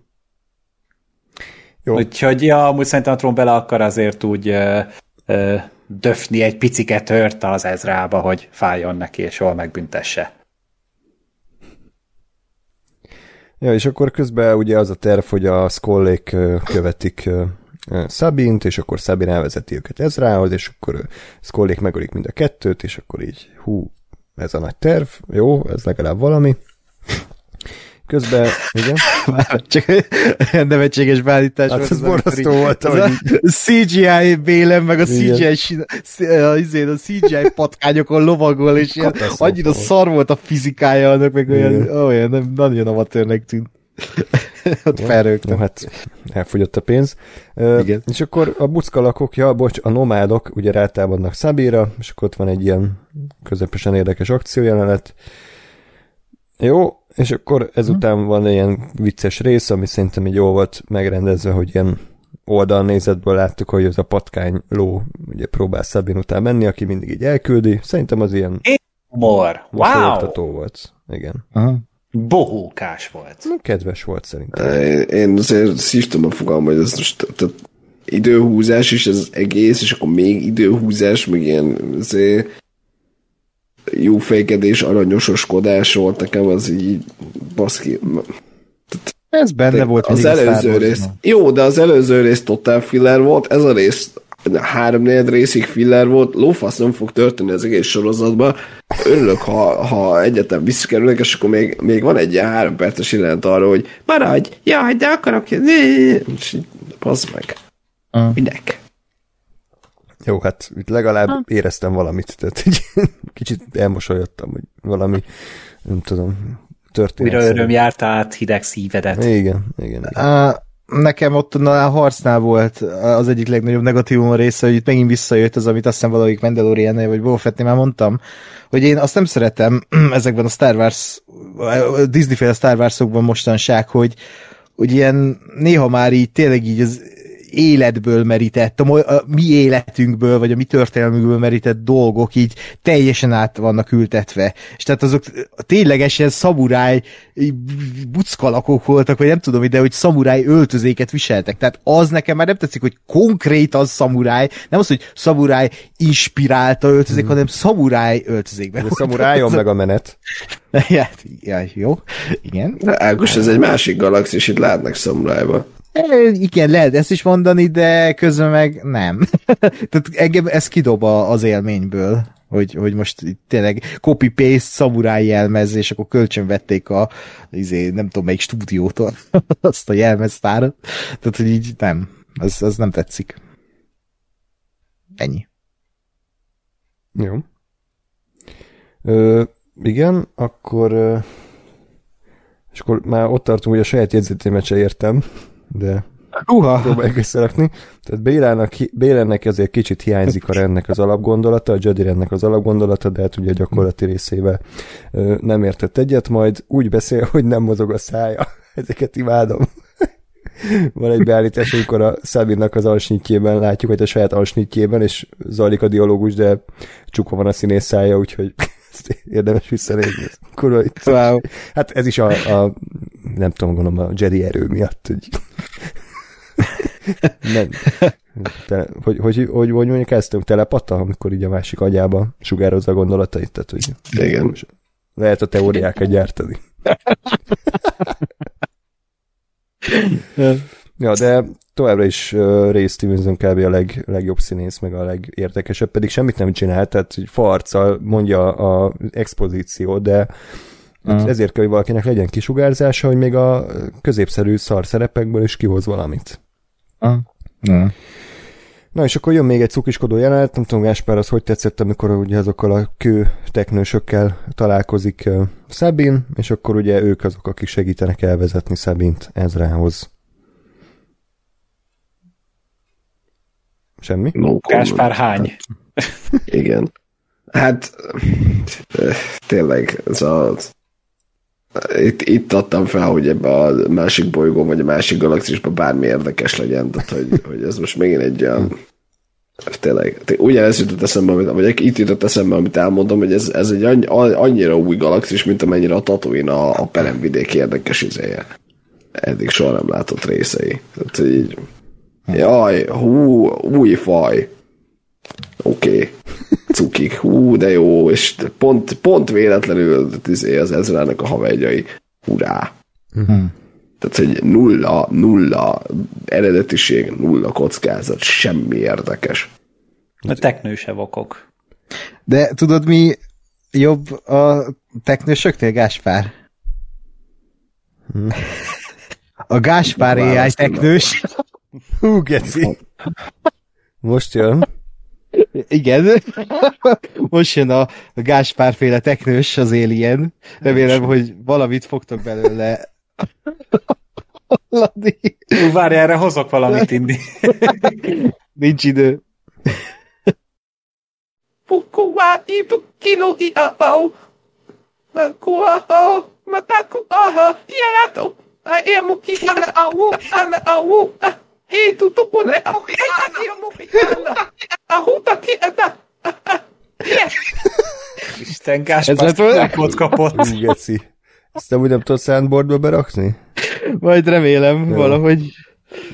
Jó. Úgyhogy ja, amúgy szerintem a trón bele akar azért úgy ö, döfni egy picike tört az Ezrába, hogy fájjon neki, és jól megbüntesse. Ja, és akkor közben ugye az a terv, hogy a Skollék követik Szabint, és akkor Szabin elvezeti őket Ezrához, és akkor Skollék megölik mind a kettőt, és akkor így, hú, ez a nagy terv, jó, ez legalább valami. Közben, igen. Csak nevetséges beállítás hát ez borzasztó volt. Az a CGI bélem, meg a CGI, a, a CGI patkányokon lovagol, és ilyen, annyira szar volt a fizikája annak, meg olyan, olyan nem, nagyon amatőrnek tűnt. Ott felrögtem. No, hát elfogyott a pénz. Igen. És akkor a buckalakok, ja, bocs, a nomádok ugye rátámadnak Szabira, és akkor ott van egy ilyen közepesen érdekes akciójelenet. Jó, és akkor ezután van egy ilyen vicces rész, ami szerintem így jól volt megrendezve, hogy ilyen oldalnézetből láttuk, hogy az a patkány ló ugye próbál Szabin után menni, aki mindig így elküldi. Szerintem az ilyen Humor. Wow! volt. Igen. Aha. Bohókás volt. Kedves volt szerintem. Én azért szívtam a fogalmam, hogy ez most tehát időhúzás is ez egész, és akkor még időhúzás, meg ilyen azért jó fejkedés, aranyososkodás volt nekem, az így baszki. Ez benne volt. Az előző rész. Jó, de az előző rész total filler volt, ez a rész három részig filler volt, lófasz nem fog történni az egész sorozatban. Örülök, ha, ha egyetem visszakerülnek, és akkor még, még van egy ilyen három perces jelent arra, hogy maradj, jaj, de akarok, és így, meg. Uh. Minek? Jó, hát itt legalább ha. éreztem valamit, tehát egy kicsit elmosolyodtam, hogy valami, nem tudom, történet. Újra öröm járt át hideg szívedet. Igen, igen. igen. Uh, nekem ott a harcnál volt az egyik legnagyobb negatívum a része, hogy itt megint visszajött az, amit azt hiszem valamelyik mandalorian vagy Boba már mondtam, hogy én azt nem szeretem ezekben a Star Wars, Disney-féle Star Wars-okban mostanság, hogy, hogy ilyen néha már így tényleg így az életből merített, a, a mi életünkből, vagy a mi történelmünkből merített dolgok így teljesen át vannak ültetve. És tehát azok ténylegesen szamuráj buckalakok voltak, vagy nem tudom ide, hogy szamuráj öltözéket viseltek. Tehát az nekem már nem tetszik, hogy konkrét az szamuráj, nem az, hogy szamuráj inspirálta öltözék, hmm. hanem szamuráj öltözékben. De szamurájon meg a menet. ja, ja, jó, igen. Águs, ez egy másik galaxis, itt látnak szamurájba. Igen, lehet ezt is mondani, de közben meg nem. Tehát engem ez kidob az élményből, hogy, hogy most tényleg copy-paste szamuráj jelmez, és akkor kölcsönvették a izé, nem tudom melyik stúdiótól azt a jelmeztárat. Tehát, hogy így nem. Az, az nem tetszik. Ennyi. Jó. Ö, igen, akkor és akkor már ott tartunk, hogy a saját jegyzetémet se értem de Uha. próbáljuk összerakni. Tehát Bélának, Bélennek ezért kicsit hiányzik a rendnek az alapgondolata, a Jedi rendnek az alapgondolata, de hát ugye a gyakorlati részével nem értett egyet, majd úgy beszél, hogy nem mozog a szája. Ezeket imádom. Van egy beállítás, amikor a Szabinnak az alsnyitjében látjuk, hogy a saját alsnyitjében, és zajlik a dialógus, de csukva van a színész szája, úgyhogy ezt érdemes visszanézni. Kurva wow. Hát ez is a, a nem tudom, gondolom a Jedi erő miatt, hogy nem. Te, hogy, hogy, hogy, hogy mondjuk ezt telepata, amikor így a másik agyába sugározza a gondolatait, tehát hogy Igen. lehet a teóriákat gyártani. ja, de továbbra is uh, Ray Stevenson kb. a leg, legjobb színész, meg a legértekesebb, pedig semmit nem csinál, tehát hogy farccal mondja a expozíció, de uh-huh. ezért kell, hogy valakinek legyen kisugárzása, hogy még a középszerű szar szerepekből is kihoz valamit. Uh-huh. Uh-huh. Na és akkor jön még egy cukiskodó jelenet, nem tudom Gáspár, az hogy tetszett, amikor ugye azokkal a kő teknősökkel találkozik uh, Szabin, és akkor ugye ők azok, akik segítenek elvezetni Szabint Ezrához. Semmi? No Gáspár hány? Igen. Hát tényleg ez a itt, itt adtam fel, hogy ebbe a másik bolygón, vagy a másik galaxisban bármi érdekes legyen, tehát hogy, hogy ez most megint egy olyan tényleg, ugyanez jutott eszembe, amit, vagy itt jutott eszembe, amit elmondom, hogy ez, ez egy annyi, annyira új galaxis, mint amennyire a Tatooine a, a peremvidék érdekes izéje. Eddig soha nem látott részei. Tehát így, jaj, hú, új faj. Oké. Okay. Cukik. Hú, de jó. És pont, pont véletlenül izé, az Ezrának a havegyai. Hurrá. Uh-huh. Tehát, hogy nulla, nulla eredetiség, nulla kockázat, semmi érdekes. A teknőse okok. De tudod, mi jobb a teknősöknél, Gáspár? Hmm. A Gáspár AI teknős. Hú, geci. Most jön. Igen. Most jön a Gáspárféle teknős, az Alien. Remélem, hogy valamit fogtok belőle. Ladi. Várj, erre hozok valamit, Indi. Nincs idő. Pukua ibu kilo i apau. Kua ho, mataku aha, hiarato. Emu ki ana au, ana au. Hei tu tupu ne au, hei ani amu ki ana. Ahuta ana. Isten Gáspár kapott. Geci. Ezt nem úgy nem tudod soundboardba berakni? Majd remélem, jó. valahogy.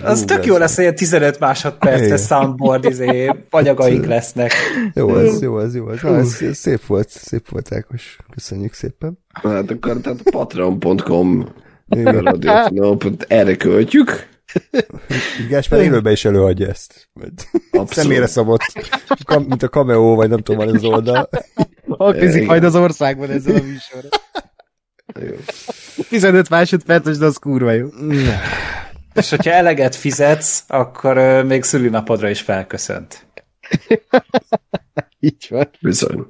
Az Hú, tök jó lesz, hogy 15 másodperces soundboard izé, anyagaink lesznek. Jó, ez jó, ez jó. Ez, Na, ez, ez szép volt, szép volt, Ákos. Köszönjük szépen. Hát akkor tehát patreon.com erre költjük. Gáspár élőben is előadja ezt. Személyre szabott, mint a cameo, vagy nem tudom, van az oldal. Küzdik majd az országban ezzel a műsorra. 15 másodperces, de az kurva jó. És hogyha eleget fizetsz, akkor még szülinapodra is felköszönt. Így van. Bizony.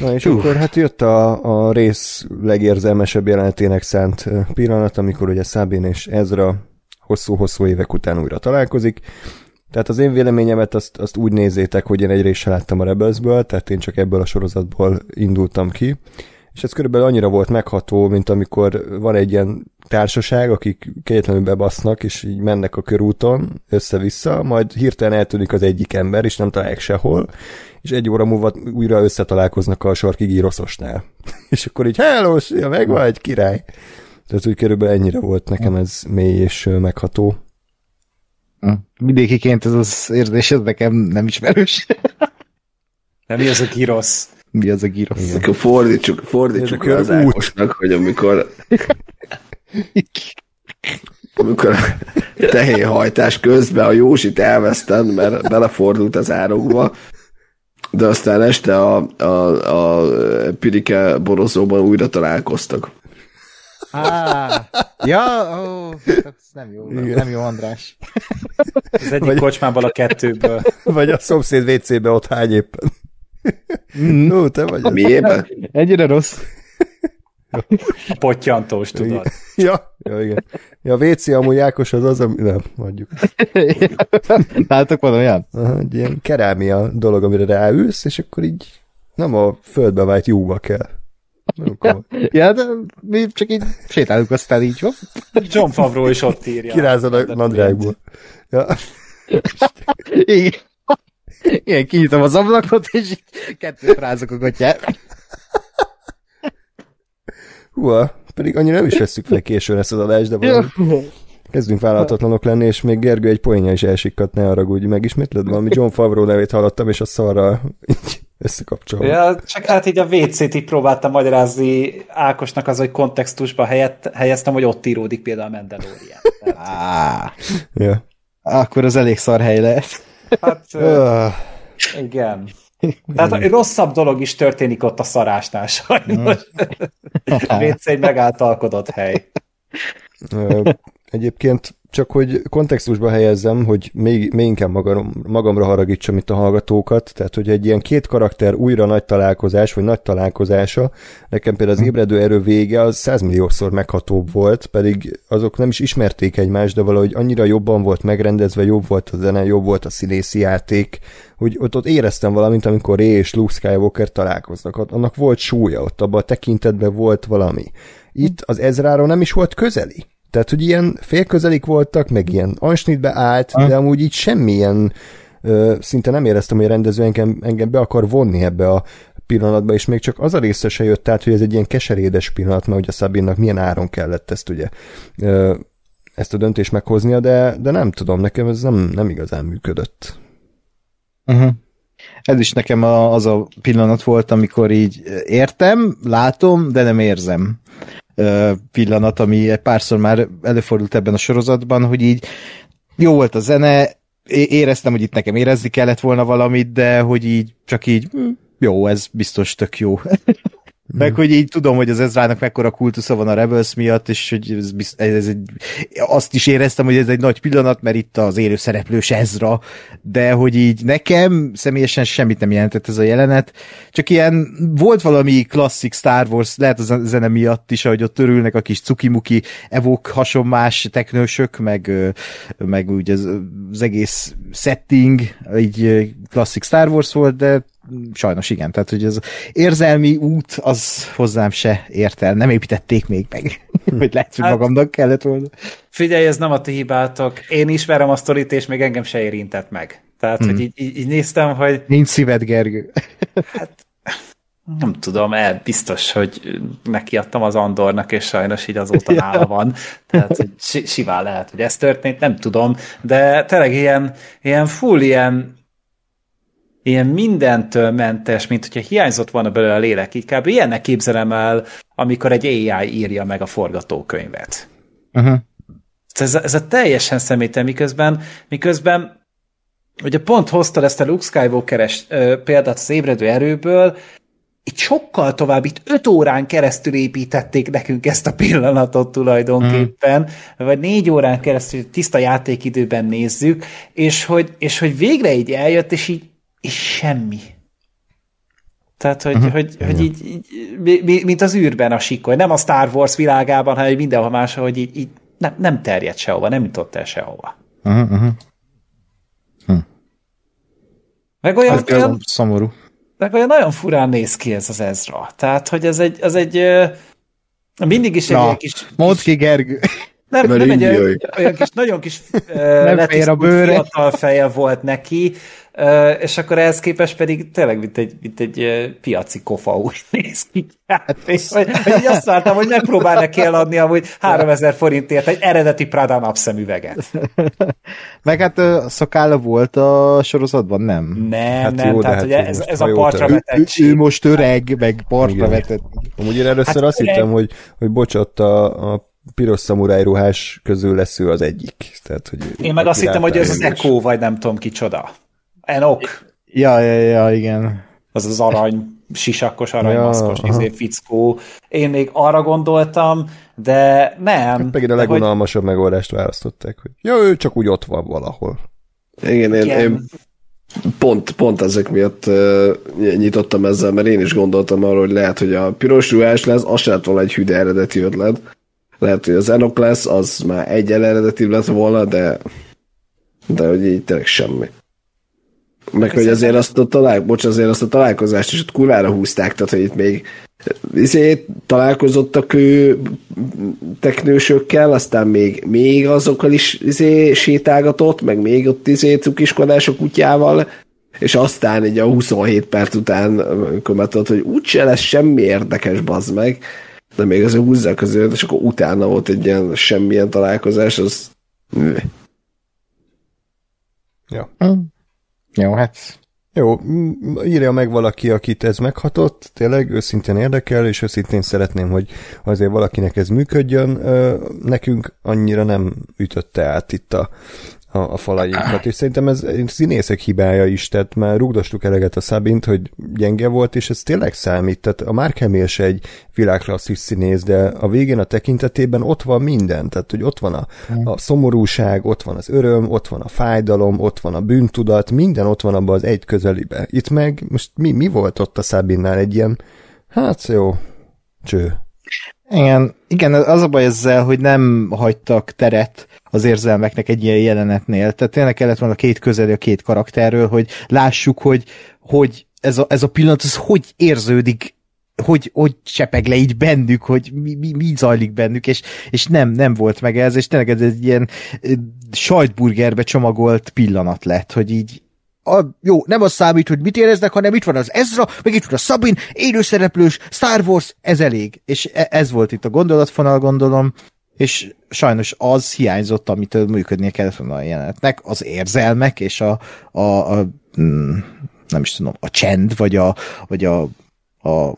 Na és uh. akkor hát jött a, a rész legérzelmesebb jelenetének szánt pillanat, amikor ugye Szabin és Ezra hosszú-hosszú évek után újra találkozik. Tehát az én véleményemet azt, azt úgy nézzétek, hogy én egyrészt se láttam a Rebelsből, tehát én csak ebből a sorozatból indultam ki, és ez körülbelül annyira volt megható, mint amikor van egy ilyen társaság, akik kegyetlenül bebasznak, és így mennek a körúton össze-vissza, majd hirtelen eltűnik az egyik ember, és nem találják sehol, és egy óra múlva újra összetalálkoznak a sarkigi rosszosnál. és akkor így, hello, ja, megvan egy király. Tehát úgy körülbelül ennyire volt nekem ez mély és megható. Vidékiként ez az érzés, ez nekem nem ismerős. nem mi az a girosz? Mi az a girosz? Akkor fordítsuk, fordítsuk az Ákosnak, hogy amikor amikor tehénhajtás közben a Jósit elvesztem, mert belefordult az árokba, de aztán este a, a, a Pirike borozóban újra találkoztak. Ah, ja, ó, ez nem jó, nem, nem jó András. Az egyik vagy, kocsmában a kettőből. Vagy a szomszéd WC-be ott hány éppen. Mm. Ó, te vagy. Miért? Egyre rossz. Pottyantós, tudod. Ja, ja, igen. Ja, a WC amúgy Ákos az az, ami... Nem, mondjuk. Látok van olyan? Aha, egy ilyen kerámia dolog, amire ráülsz, és akkor így nem a földbe vájt jóba kell. ja, de mi csak így sétálunk aztán így, van. John Favreau is ott írja. Kirázod a nadrágból. Ja. Igen. Igen, kinyitom az ablakot, és így kettőt rázok a gatyát. Húha, pedig annyira nem is veszük fel későn ezt az adást, de valami kezdünk vállalhatatlanok lenni, és még Gergő egy poénja is elsikkat, ne arra úgy megismétled valami John Favreau nevét hallottam, és a szarra így összekapcsolom. Ja, csak hát így a WC-t így próbáltam magyarázni Ákosnak az, hogy kontextusba helyett, helyeztem, hogy ott íródik például a Mandalorian. Ah, ja. Akkor az elég szar hely lesz. Hát, igen. Tehát rosszabb dolog is történik ott a szarásnál sajnos. Vécz egy megáltalkodott hely. Egyébként csak hogy kontextusba helyezzem, hogy még, még inkább magam, magamra haragítsam itt a hallgatókat, tehát hogy egy ilyen két karakter újra nagy találkozás, vagy nagy találkozása, nekem például az hm. ébredő erő vége az százmilliószor meghatóbb volt, pedig azok nem is ismerték egymást, de valahogy annyira jobban volt megrendezve, jobb volt a zene, jobb volt a színészi játék, hogy ott, ott éreztem valamint, amikor Ray és Luke Skywalker találkoznak, annak volt súlya, ott abban a tekintetben volt valami. Itt az Ezráról nem is volt közeli. Tehát, hogy ilyen félközelik voltak, meg ilyen ansnitbe állt, de amúgy így semmilyen ö, szinte nem éreztem, hogy a rendező engem, engem be akar vonni ebbe a pillanatba, és még csak az a része se jött át, hogy ez egy ilyen keserédes pillanat, mert hogy a Szabinnak milyen áron kellett ezt ugye ö, ezt a döntést meghoznia, de, de nem tudom, nekem ez nem, nem igazán működött. Uh-huh. Ez is nekem a, az a pillanat volt, amikor így értem, látom, de nem érzem pillanat, ami párszor már előfordult ebben a sorozatban, hogy így jó volt a zene, éreztem, hogy itt nekem érezni kellett volna valamit, de hogy így csak így hm, jó, ez biztos tök jó. Meg hogy így tudom, hogy az Ezrának mekkora kultusza van a Rebels miatt, és hogy ez, ez, egy, azt is éreztem, hogy ez egy nagy pillanat, mert itt az élő szereplős Ezra, de hogy így nekem személyesen semmit nem jelentett ez a jelenet, csak ilyen volt valami klasszik Star Wars, lehet a zene miatt is, ahogy ott örülnek a kis cukimuki evok hasonmás teknősök, meg, meg úgy az, az egész setting, így klasszik Star Wars volt, de sajnos igen, tehát hogy az érzelmi út az hozzám se ért el, nem építették még meg, hogy lehet, hogy hát, magamnak kellett volna. Figyelj, ez nem a ti hibátok, én ismerem a sztorit, és még engem se érintett meg. Tehát, hmm. hogy így, így, így néztem, hogy... Nincs szíved, Gergő. hát, nem tudom, el biztos, hogy nekiadtam az Andornak, és sajnos így azóta nála van. Tehát, hogy simán lehet, hogy ez történt, nem tudom, de tényleg ilyen, ilyen full ilyen ilyen mindentől mentes, mint hogyha hiányzott volna belőle a lélek. Kb. ilyennek képzelem el, amikor egy AI írja meg a forgatókönyvet. Uh-huh. Ez, ez a teljesen személytelen, miközben, miközben ugye pont hozta ezt a Luke Skywalker-es példát az ébredő erőből, itt sokkal tovább, itt öt órán keresztül építették nekünk ezt a pillanatot tulajdonképpen, mm. vagy négy órán keresztül tiszta játékidőben nézzük, és hogy, és hogy végre így eljött, és így és semmi. Tehát, hogy, uh-huh. hogy, hogy így, így, mint az űrben a sikoly, nem a Star Wars világában, hanem mindenhol máshol, hogy így, így nem, nem terjed sehova, nem jutott el sehova. Uh-huh. uh-huh. Hm. Meg olyan, hát, olyan, szomorú. Meg olyan nagyon furán néz ki ez az Ezra. Tehát, hogy ez egy, az egy mindig is egy Na, kis... Mondd ki, Gergő. Nem, nem egy olyan, olyan kis, nagyon kis nem a bőre. fiatal feje volt neki, és akkor ehhez képest pedig tényleg mint egy, mint egy piaci kofa úgy néz ki. Hát, hogy, hogy azt vártam, hogy megpróbál neki eladni amúgy 3000 forintért egy eredeti Prada napszemüveget. Meg hát szakálla volt a sorozatban, nem? Nem, hát nem, jó, tehát hát ugye ez, ez a partra vetett. Ő, ő, most öreg, meg partra vetett. Amúgy én először hát azt öreg... hittem, hogy, hogy bocsott a, a piros szamuráj ruhás közül lesz ő az egyik. Tehát, hogy Én meg azt hittem, hogy ez az Echo, vagy nem tudom kicsoda. Enok. Ja, ja, ja, igen. Az az arany, sisakos, aranymaszkos ja, izé, fickó. Én még arra gondoltam, de nem. Hát pedig a legunalmasabb hogy... megoldást választották, hogy ja, ő csak úgy ott van valahol. Igen, én, én pont, pont ezek miatt uh, nyitottam ezzel, mert én is gondoltam arra, hogy lehet, hogy a piros ruhás lesz, az sem volna egy hüde eredeti ötlet. Lehet, hogy az Enok lesz, az már egy eredeti lett volna, de de hogy így tényleg semmi. Meg hogy azért azt a, talál, bocs, azért azt a találkozást is ott kurvára húzták, tehát hogy itt még izé, találkozottak ő teknősökkel, aztán még, még azokkal is izé, sétálgatott, meg még ott izé, cukiskodás a kutyával, és aztán egy a 27 perc után kommentolt, hogy úgyse lesz semmi érdekes, bazd meg, de még azért húzzák azért, és akkor utána volt egy ilyen semmilyen találkozás, az... Ja. Jó, hát... Jó, írja meg valaki, akit ez meghatott, tényleg őszintén érdekel, és őszintén szeretném, hogy azért valakinek ez működjön. Nekünk annyira nem ütötte át itt a, a, a falainkat, és szerintem ez színészek hibája is, tehát már rugdostuk eleget a Szabint, hogy gyenge volt, és ez tényleg számít, tehát a Mark Hamill se egy világklasszis színész, de a végén a tekintetében ott van minden, tehát hogy ott van a, mm. a szomorúság, ott van az öröm, ott van a fájdalom, ott van a bűntudat, minden ott van abban az egy közelibe. Itt meg most mi, mi volt ott a Szabinnál egy ilyen, hát jó, cső. Igen, igen, az a baj ezzel, hogy nem hagytak teret az érzelmeknek egy ilyen jelenetnél. Tehát tényleg kellett volna két közeli a két karakterről, hogy lássuk, hogy, hogy ez, a, ez a pillanat, ez hogy érződik hogy, hogy csepeg le így bennük, hogy mi, mi, mi zajlik bennük, és, és nem, nem volt meg ez, és tényleg ez egy ilyen sajtburgerbe csomagolt pillanat lett, hogy így a, jó, nem az számít, hogy mit éreznek, hanem itt van az Ezra, meg itt van a Sabin, élőszereplős, Star Wars, ez elég. És e, ez volt itt a gondolatfonal, gondolom, és sajnos az hiányzott, amitől működnie kellett volna a jelenetnek, az érzelmek és a, a, a mm, nem is tudom, a csend, vagy a, vagy a, a,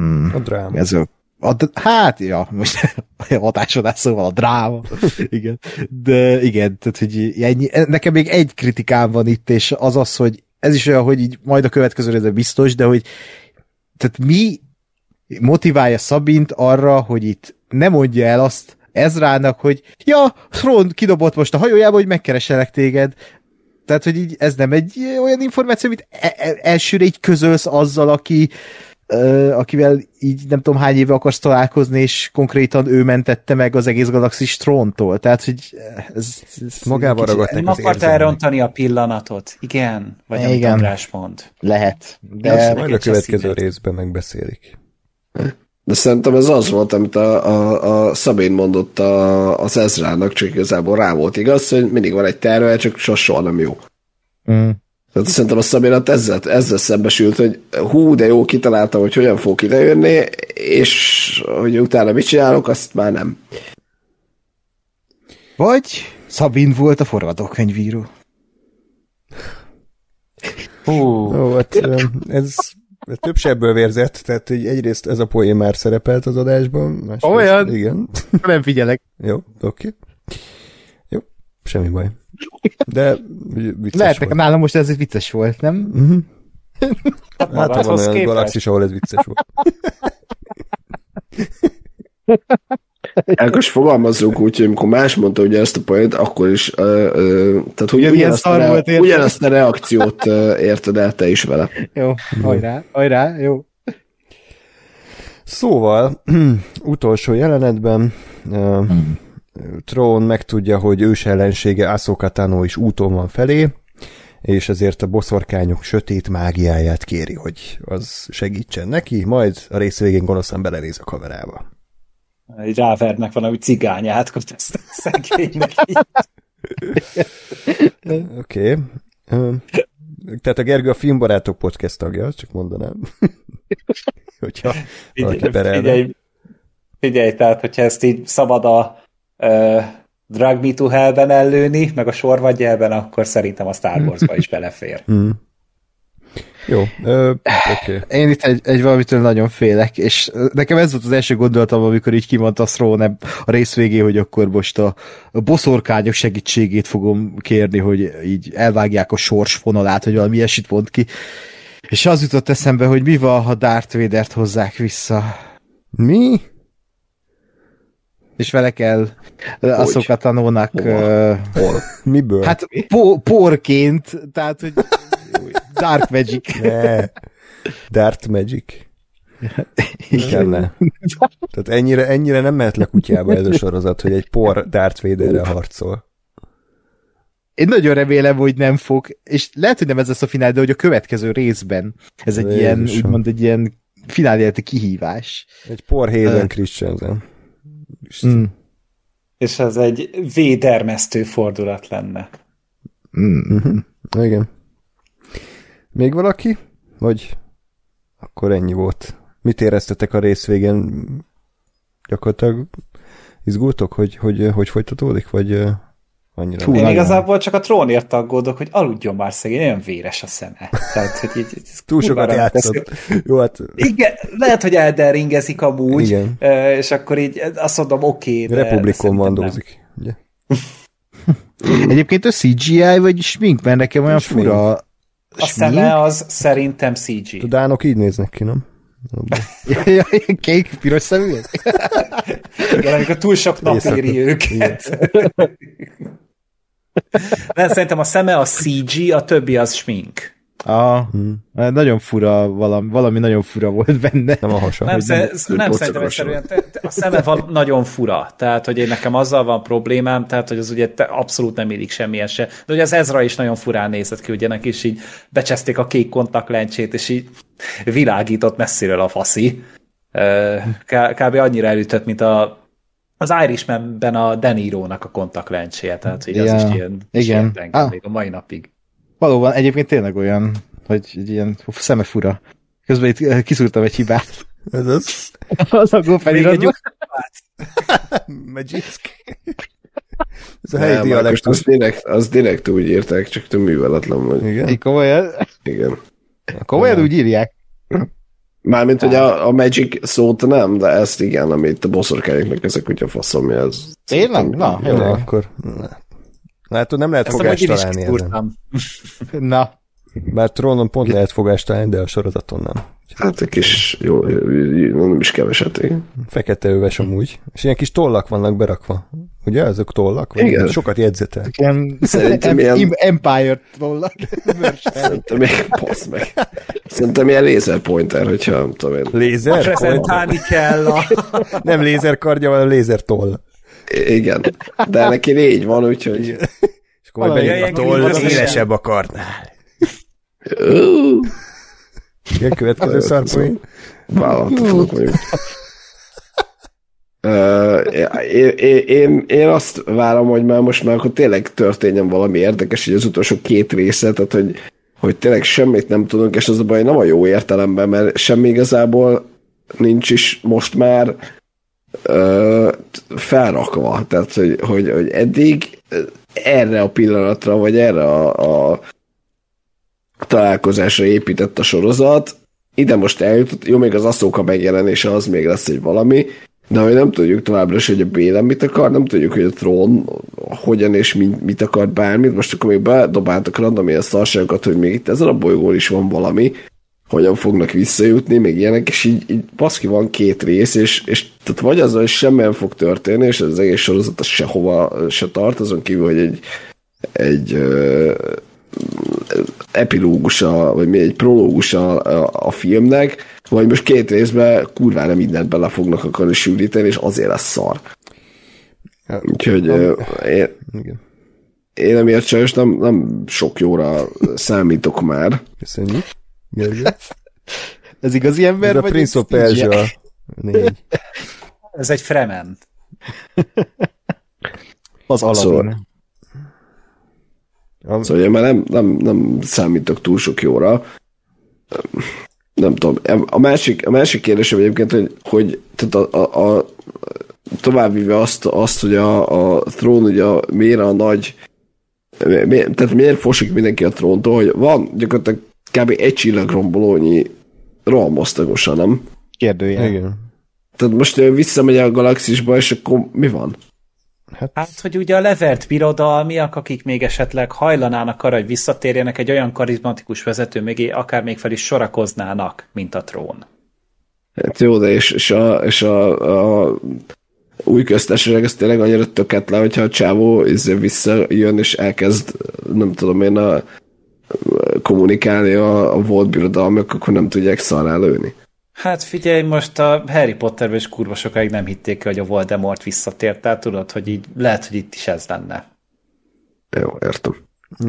mm, a dráma. Ez a, a, hát, ja, most hatásodás szóval a dráma. igen. De igen, tehát, hogy ennyi, nekem még egy kritikám van itt, és az az, hogy ez is olyan, hogy így majd a következő része biztos, de hogy tehát mi motiválja Szabint arra, hogy itt nem mondja el azt Ezrának, hogy ja, Thron kidobott most a hajójába, hogy megkereselek téged. Tehát, hogy így ez nem egy olyan információ, amit e- e- elsőre így közölsz azzal, aki akivel így nem tudom hány éve akarsz találkozni, és konkrétan ő mentette meg az egész galaxis tróntól. Tehát, hogy ez, ez magával ragadt Nem akart elrontani a pillanatot. Igen. Vagy nem Igen. András mond. Lehet. De, de majd a következő részben megbeszélik. De szerintem ez az volt, amit a, a, a Szabén mondott a, az Ezrának, csak igazából rá volt igaz, hogy mindig van egy terve, csak soha nem jó. Mm. Tehát szerintem a Szabénat ezzel, ezzel szembesült, hogy hú, de jó, kitaláltam, hogy hogyan fog idejönni, és hogy utána mit csinálok, azt már nem. Vagy Szabin volt a forgatókönyvíró. Hú. Ó, hát ez több sebből vérzett, tehát hogy egyrészt ez a poén már szerepelt az adásban. Másrészt, Olyan? Igen. Nem figyelek. Jó, oké. Okay. Semmi baj. De vicces Lehet, volt. nálam most ez vicces volt, nem? Uh-huh. Hát, hát van olyan galaxis, ahol ez vicces volt. Elkos fogalmazzunk úgy, hogy amikor más mondta ugye ezt a point, akkor is uh, uh, tehát hogy ugyanazt, a, re- volt ugyanazt a reakciót uh, érted el te is vele. Jó, hajrá, hajrá, jó. Szóval, utolsó jelenetben uh, hmm. Trón megtudja, hogy ős ellensége Ahsoka Tano is úton van felé, és ezért a boszorkányok sötét mágiáját kéri, hogy az segítsen neki, majd a rész végén gonoszan belenéz a kamerába. Egy rávernek valami cigányát, hogy ezt a szegénynek Oké. Okay. Tehát a Gergő a Filmbarátok podcast tagja, csak mondanám. hogyha valaki figyelj, figyelj, tehát hogyha ezt így szabad a uh, Drag Me to Hell-ben ellőni, meg a sorvadjelben, akkor szerintem a Star Wars-ba is belefér. Mm. Jó, ö, okay. Én itt egy, egy valamitől nagyon félek, és nekem ez volt az első gondolatom, amikor így kimondta Throne a rész végé, hogy akkor most a, a boszorkányok segítségét fogom kérni, hogy így elvágják a sors fonalát, hogy valami ilyesmit mond ki. És az jutott eszembe, hogy mi van, ha Darth Vader-t hozzák vissza. Mi? És vele kell azokat tanulnak. Uh, Miből? Hát po- porként, tehát, hogy Dark Magic. Ne. Dark Magic. Kellene. Tehát ennyire, ennyire nem mehet le kutyába ez a sorozat, hogy egy por Darth Vaderrel harcol. Én nagyon remélem, hogy nem fog, és lehet, hogy nem ez lesz a finál, de hogy a következő részben ez egy Jézusom. ilyen, úgymond egy ilyen fináléleti kihívás. Egy por Hayden uh, Christensen. Mm. És ez egy védermesztő fordulat lenne. Mm. Mm-hmm. Igen. Még valaki? Vagy akkor ennyi volt? Mit éreztetek a rész végén? Gyakorlatilag izgultok, hogy, hogy, hogy folytatódik? Vagy annyira Hú, Én nagyon. igazából csak a trónért aggódok, hogy aludjon már szegény, olyan véres a szeme. Tehát, hogy így, így Túl sokat játszott. Jó, hát... Igen, lehet, hogy elderringezik amúgy, Igen. és akkor így azt mondom, oké, okay, Republikon mandózik, ugye? Egyébként a CGI vagy smink, mert nekem olyan smink. fura. A smink? szeme az szerintem CG. A dánok így néznek ki, nem? Kék, piros szemű? Igen, amikor túl sok nap éri őket. Nem, szerintem a szeme a CG, a többi az smink. Ah, hmm. nagyon fura, valami, valami nagyon fura volt benne. Nem a hasa. Nem, nem, nem szerintem egyszerűen, a szeme van nagyon fura, tehát hogy én nekem azzal van problémám, tehát hogy az ugye abszolút nem illik semmilyen se. De ugye az Ezra is nagyon furán nézett ki, ugye neki is így becseszték a kék kontaktlencsét, és így világított messziről a faszi. Kb. annyira elütött, mint a az Irishmanben a Denirónak a kontaktlencséje, tehát így ja, az is ilyen, igen. Ah. még a mai napig. Valóban, egyébként tényleg olyan, hogy egy ilyen szeme fura. Közben itt eh, kiszúrtam egy hibát. Ez az? az a feliratban. Magisk. Ez a helyi Nem, dialektus. Az direkt, az direkt úgy írták, csak te műveletlen vagy. Igen? Így komolyan, Igen. komolyan úgy írják. Mármint, hogy a, a Magic szót nem, de ezt igen, amit a boszorkányoknak ezek ugye faszomja, ez... Tényleg? Na, Jó, jó. akkor... Látod, nem lehet Ezt fogást találni. Na, Bár trónon pont lehet fogást találni, de a sorozaton nem. Hát egy kis, jó, nem is keveset, igen. Fekete öves amúgy. És ilyen kis tollak vannak berakva. Ugye? Ezek tollak? Vagy Igen. Sokat jegyzetel. ilyen Szerintem em- ilyen- em- Empire tollak. Szerintem még, basz meg. Szerintem ilyen laser pointer, hogyha nem tudom én. Lézer? Prezentálni kell a... Nem lézer kardja, hanem lézer toll. Igen. De neki négy van, úgyhogy... És akkor majd a ilyen toll élesebb a kardnál. Igen, következő szarpoint. Vállalhatatlanok vagyunk. Én, én, én, én, azt várom, hogy már most már akkor tényleg történjen valami érdekes, hogy az utolsó két része, tehát hogy, hogy tényleg semmit nem tudunk, és az a baj nem a jó értelemben, mert semmi igazából nincs is most már uh, felrakva. Tehát, hogy, hogy, hogy eddig erre a pillanatra, vagy erre a, a találkozásra épített a sorozat, ide most eljutott, jó, még az Aszóka megjelenése az még lesz egy valami, de hogy nem tudjuk továbbra is, hogy a Bélem mit akar, nem tudjuk, hogy a trón hogyan és mit, mit akar bármit, most akkor még bedobáltak random ilyen szarságokat, hogy még itt ezen a bolygón is van valami, hogyan fognak visszajutni, még ilyenek, és így, így baszki van két rész, és, és tehát vagy az, hogy nem fog történni, és az egész sorozat az sehova se tart, azon kívül, hogy egy, egy ö, epilógusa, vagy mi egy prológusa a, a filmnek, vagy most két részben kurvára mindent bele fognak akarni sűríteni, és azért lesz szar. Ja. Úgyhogy Am- én, Igen. én emiatt sajnos nem, nem sok jóra számítok már. Köszönjük. Gergő. Ez igazi ember, Ez a vagy Prince of? Persia. Ez egy Fremen. Az Aladdin. Szóval- A- Szóval én már nem, nem, nem számítok túl sok jóra. Nem tudom. A másik, a másik kérdésem egyébként, hogy, hogy tehát a, a, a továbbvíve azt, azt, hogy a, a trón ugye a, miért a nagy mi, tehát miért fosik mindenki a tróntól, hogy van gyakorlatilag kb. egy csillagrombolónyi rohamosztagosa, nem? Kérdője. Igen. Tehát most visszamegy a galaxisba, és akkor mi van? Hát, hogy ugye a levert birodalmiak, akik még esetleg hajlanának arra, hogy visszatérjenek egy olyan karizmatikus vezető mögé, akár még fel is sorakoznának, mint a trón. Hát jó, de és, és, a, és a, a új köztársaság ez tényleg annyira töketlen, hogyha a csávó izé visszajön és elkezd, nem tudom én, a, kommunikálni a, a volt birodalmak, akkor nem tudják szarrá lőni. Hát figyelj, most a Harry Potterben is kurva sokáig nem hitték, hogy a Voldemort visszatért, tehát tudod, hogy így lehet, hogy itt is ez lenne. Jó, értem.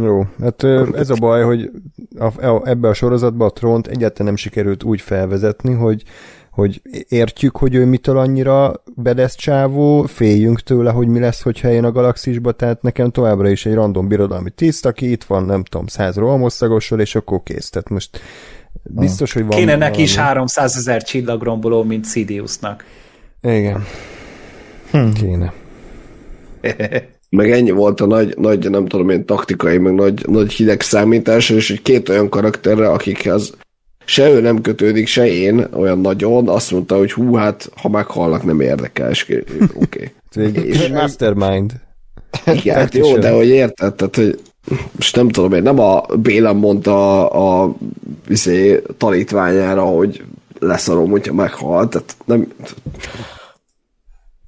Jó, hát ez a baj, hogy a, a, ebbe a sorozatba a trónt egyáltalán nem sikerült úgy felvezetni, hogy, hogy értjük, hogy ő mitől annyira bedesz csávó, féljünk tőle, hogy mi lesz, hogyha jön a galaxisba, tehát nekem továbbra is egy random birodalmi tiszt, aki itt van, nem tudom, száz rohamosztagossal, és akkor kész. Tehát most biztos, hogy van Kéne neki is valami. 300 ezer csillagromboló, mint Sidiusnak. Igen. Hm. Kéne. Meg ennyi volt a nagy, nagy nem tudom én, taktikai, meg nagy, nagy hideg számítás, és egy két olyan karakterre, akikhez se ő nem kötődik, se én olyan nagyon, azt mondta, hogy hú, hát ha meghalnak, nem érdekel, és oké. Okay. Mastermind. Igen, hát jó, de hogy érted, tehát, hogy most nem tudom én, nem a Bélem mondta a, a izé, tanítványára, hogy leszarom, hogyha meghalt, tehát nem...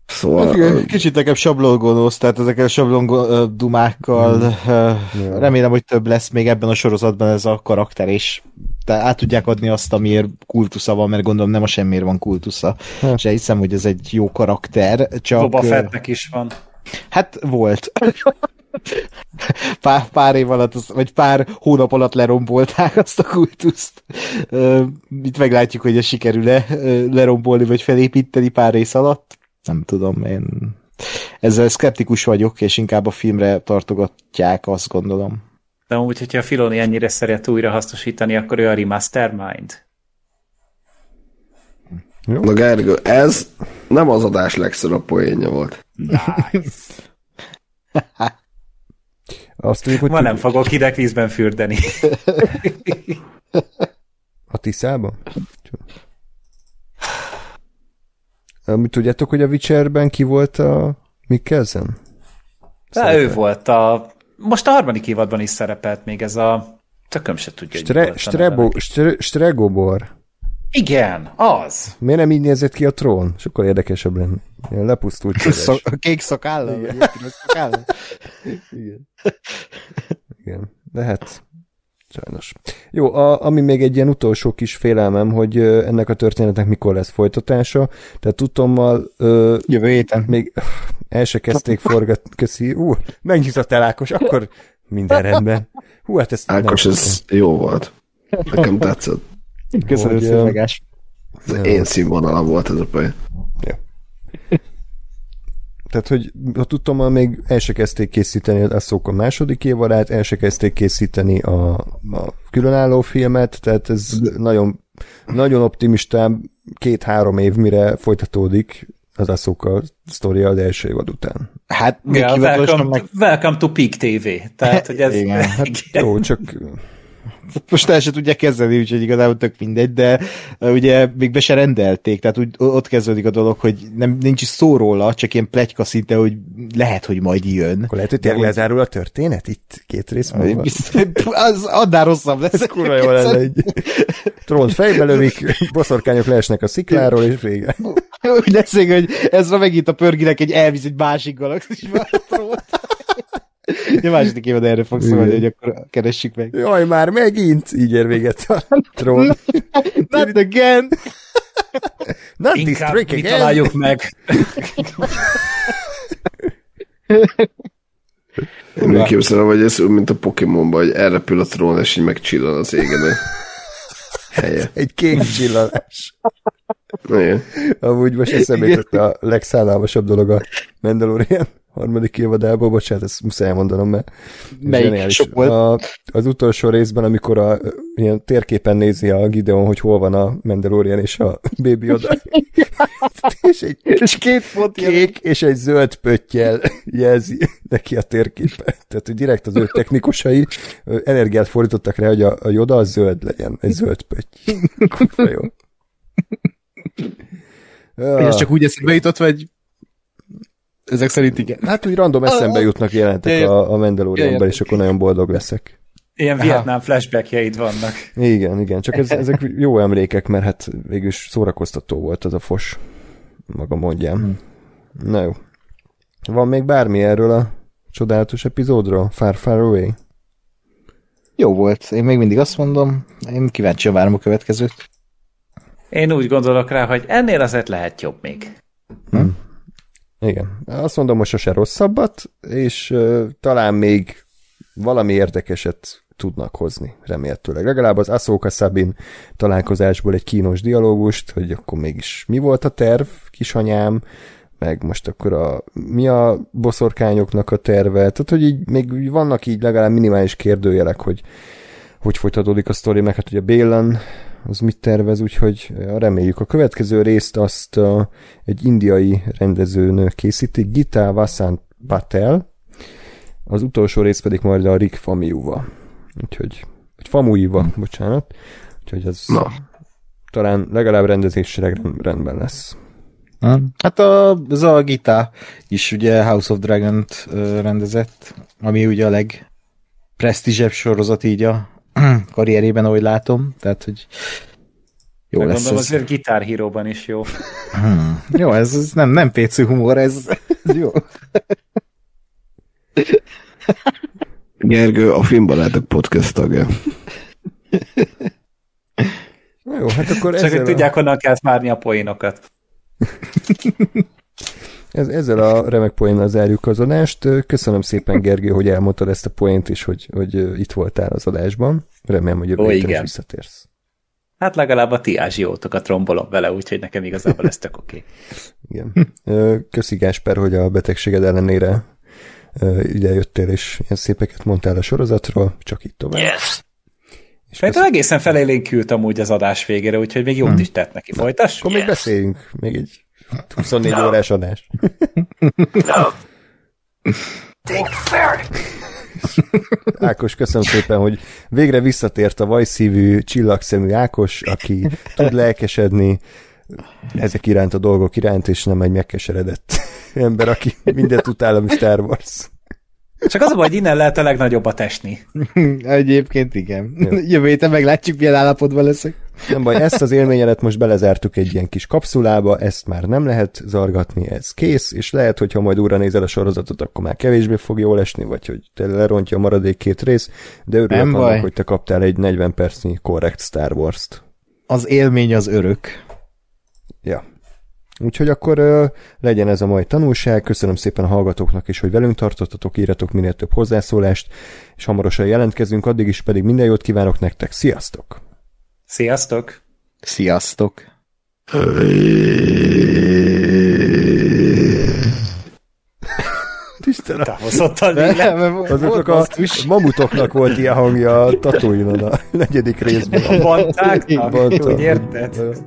Szóval... Hát igen, Kicsit nekem sablongonosz, tehát ezekkel a sablon dumákkal hmm. remélem, hogy több lesz még ebben a sorozatban ez a karakter, és de át tudják adni azt, amiért kultusza van, mert gondolom nem a semmiért van kultusza. Hát. És hiszem, hogy ez egy jó karakter, csak... Boba Fettnek is van. Hát volt. pár, pár év alatt, vagy pár hónap alatt lerombolták azt a kultuszt. Itt meglátjuk, hogy ez sikerül-e lerombolni, vagy felépíteni pár rész alatt. Nem tudom, én ezzel szkeptikus vagyok, és inkább a filmre tartogatják, azt gondolom. De amúgy, hogyha a Filoni ennyire szeret újra hasznosítani, akkor ő a Remastermind. Na Gergő, ez nem az adás legszorabb poénja volt. Azt tudjuk, hogy Ma nem fogok hideg vízben fürdeni. A Tiszában? Amit tudjátok, hogy a Witcherben ki volt a Mikkelsen? De ő volt a... Most a harmadik évadban is szerepelt még ez a... Tököm se tudja, Stre, hogy Strebo, Stre, Stregobor. Igen, az. Miért nem így nézett ki a trón? Sokkal érdekesebb lenne. Ilyen lepusztult Szok, kék szakállal? Igen. Igen. Igen. De hát sajnos. Jó, a, ami még egy ilyen utolsó kis félelmem, hogy ö, ennek a történetnek mikor lesz folytatása. Tehát tudtommal... Ö, Jövő héten. Még el se kezdték forgatni. Köszi. Ú, megnyitott el Ákos, akkor minden rendben. Hú, hát ez Ákos, ez jó volt. Nekem tetszett. Köszönöm szépen. Én színvonalam volt ez a poén. Ja. Tehát, hogy ha tudtam, még el se kezdték készíteni az Ahsoka második évadát, el se kezdték készíteni a, a különálló filmet, tehát ez nagyon, nagyon optimistám két-három év, mire folytatódik az Ahsoka sztoria az első évad után. Hát, yeah, welcome, meg... welcome to Peak TV. Tehát, hogy ez... Igen, hát jó, csak most el se tudják kezelni, úgyhogy igazából tök mindegy, de ugye még be se rendelték, tehát úgy, ott kezdődik a dolog, hogy nem, nincs is szó róla, csak ilyen plegyka szinte, hogy lehet, hogy majd jön. Akkor lehet, hogy tényleg lezárul a történet itt két rész múlva? Az annál rosszabb lesz. Ez kurva jó lenne egy trónt fejbe lövik, boszorkányok leesnek a szikláról, és vége. Úgy lesz, hogy ez megint a pörginek egy elvisz egy másik galaxisba a trónt. A második évad erre fog szólni, hogy akkor keressük meg. Jaj, már megint! Így ér véget a trón. Not again! Not Inkább this trick again! találjuk meg. Én úgy képzelem, hogy ez mint a Pokémonban, hogy elrepül a trón, és így megcsillan az égen. Helye. Egy kék csillanás. Igen. Amúgy most eszembe jutott a legszállalmasabb dolog a Mandalorian harmadik évadából, bocsánat, ezt muszáj elmondanom, mert Melyik sok volt? A, az utolsó részben, amikor a, ilyen térképen nézi a Gideon, hogy hol van a Mandalorian és a Baby oda. és, egy és két pont kék és egy zöld pöttyel jelzi neki a térképet. Tehát, hogy direkt az ő technikusai energiát fordítottak rá, hogy a, a Joda az zöld legyen, egy zöld pötty. jó. Ja. Ez csak úgy eszembe jutott, vagy ezek szerint igen. Hát úgy random eszembe jutnak jelentek a, a Mandalorianban, és akkor nagyon boldog leszek. Ilyen Aha. Vietnám flashbackjeid vannak. Igen, igen, csak ez, ezek jó emlékek, mert hát végülis szórakoztató volt az a fos, maga mondjam. Hmm. Na jó. Van még bármi erről a csodálatos epizódról? Far Far Away? Jó volt. Én még mindig azt mondom, én kíváncsi várom a következőt. Én úgy gondolok rá, hogy ennél azért lehet jobb még. Hm? Igen. Azt mondom, hogy sose rosszabbat, és uh, talán még valami érdekeset tudnak hozni, remélhetőleg. Legalább az Ahsoka Sabin találkozásból egy kínos dialógust, hogy akkor mégis mi volt a terv, kisanyám, meg most akkor a, mi a boszorkányoknak a terve, tehát hogy így még vannak így legalább minimális kérdőjelek, hogy hogy folytatódik a sztori, meg hát ugye Bélan az mit tervez, úgyhogy reméljük. A következő részt azt uh, egy indiai rendezőnő készíti, Gita Vasant Patel, az utolsó rész pedig majd a Rick Famuyiva. Úgyhogy, vagy Famuyiva, hmm. bocsánat. Úgyhogy ez Na. talán legalább rendezésre rendben lesz. Hát a, ez a Gita is ugye House of Dragon-t rendezett, ami ugye a legpresztízsebb sorozat így a karrierében, ahogy látom, tehát, hogy jó De lesz gondolom, ez. azért Guitar Hero-ban is jó. Hmm. Jó, ez, ez nem, nem PC humor, ez, ez jó. Gergő, a filmbarátok podcast tagja. Na jó, hát akkor Csak hogy tudják, a... honnan kell várni a poénokat. Ez, ezzel a remek poénnal zárjuk az adást. Köszönöm szépen, Gergő, hogy elmondtad ezt a poént is, hogy, hogy itt voltál az adásban. Remélem, hogy jövő héten is visszatérsz. Hát legalább a ti ázsiótokat rombolom vele, úgyhogy nekem igazából ez tök oké. Okay. Igen. Köszi Gásper, hogy a betegséged ellenére ide jöttél, és ilyen szépeket mondtál a sorozatról, csak itt tovább. Yes! És Szerintem egészen felélénkült amúgy az adás végére, úgyhogy még jót hmm. is tett neki. Folytass? Akkor yes. még beszéljünk. Még egy 24 no. órás adás. no. think very. Ákos, köszönöm szépen, hogy végre visszatért a vajszívű, csillagszemű Ákos, aki tud lelkesedni ezek iránt a dolgok iránt, és nem egy megkeseredett ember, aki mindent utál, ami Star Wars. Csak az a baj, hogy innen lehet a legnagyobbat esni. Egyébként igen. Jövő héten meglátjuk, milyen állapotban leszek. Nem baj, ezt az élményedet most belezártuk egy ilyen kis kapszulába, ezt már nem lehet zargatni, ez kész, és lehet, hogyha majd újra nézel a sorozatot, akkor már kevésbé fog jól esni, vagy hogy te lerontja a maradék két rész, de örülök nem annak, baj. hogy te kaptál egy 40 percnyi korrekt Star Wars-t. Az élmény az örök. Ja. Úgyhogy akkor ö, legyen ez a mai tanulság. Köszönöm szépen a hallgatóknak is, hogy velünk tartottatok, írjatok minél több hozzászólást, és hamarosan jelentkezünk, addig is pedig minden jót kívánok nektek. Sziasztok! Sziasztok! Sziasztok! Istenem. Távozottan Azoknak a mamutoknak volt ilyen hangja a Tatooine-on a negyedik részben. A bantáknak? Úgy érted?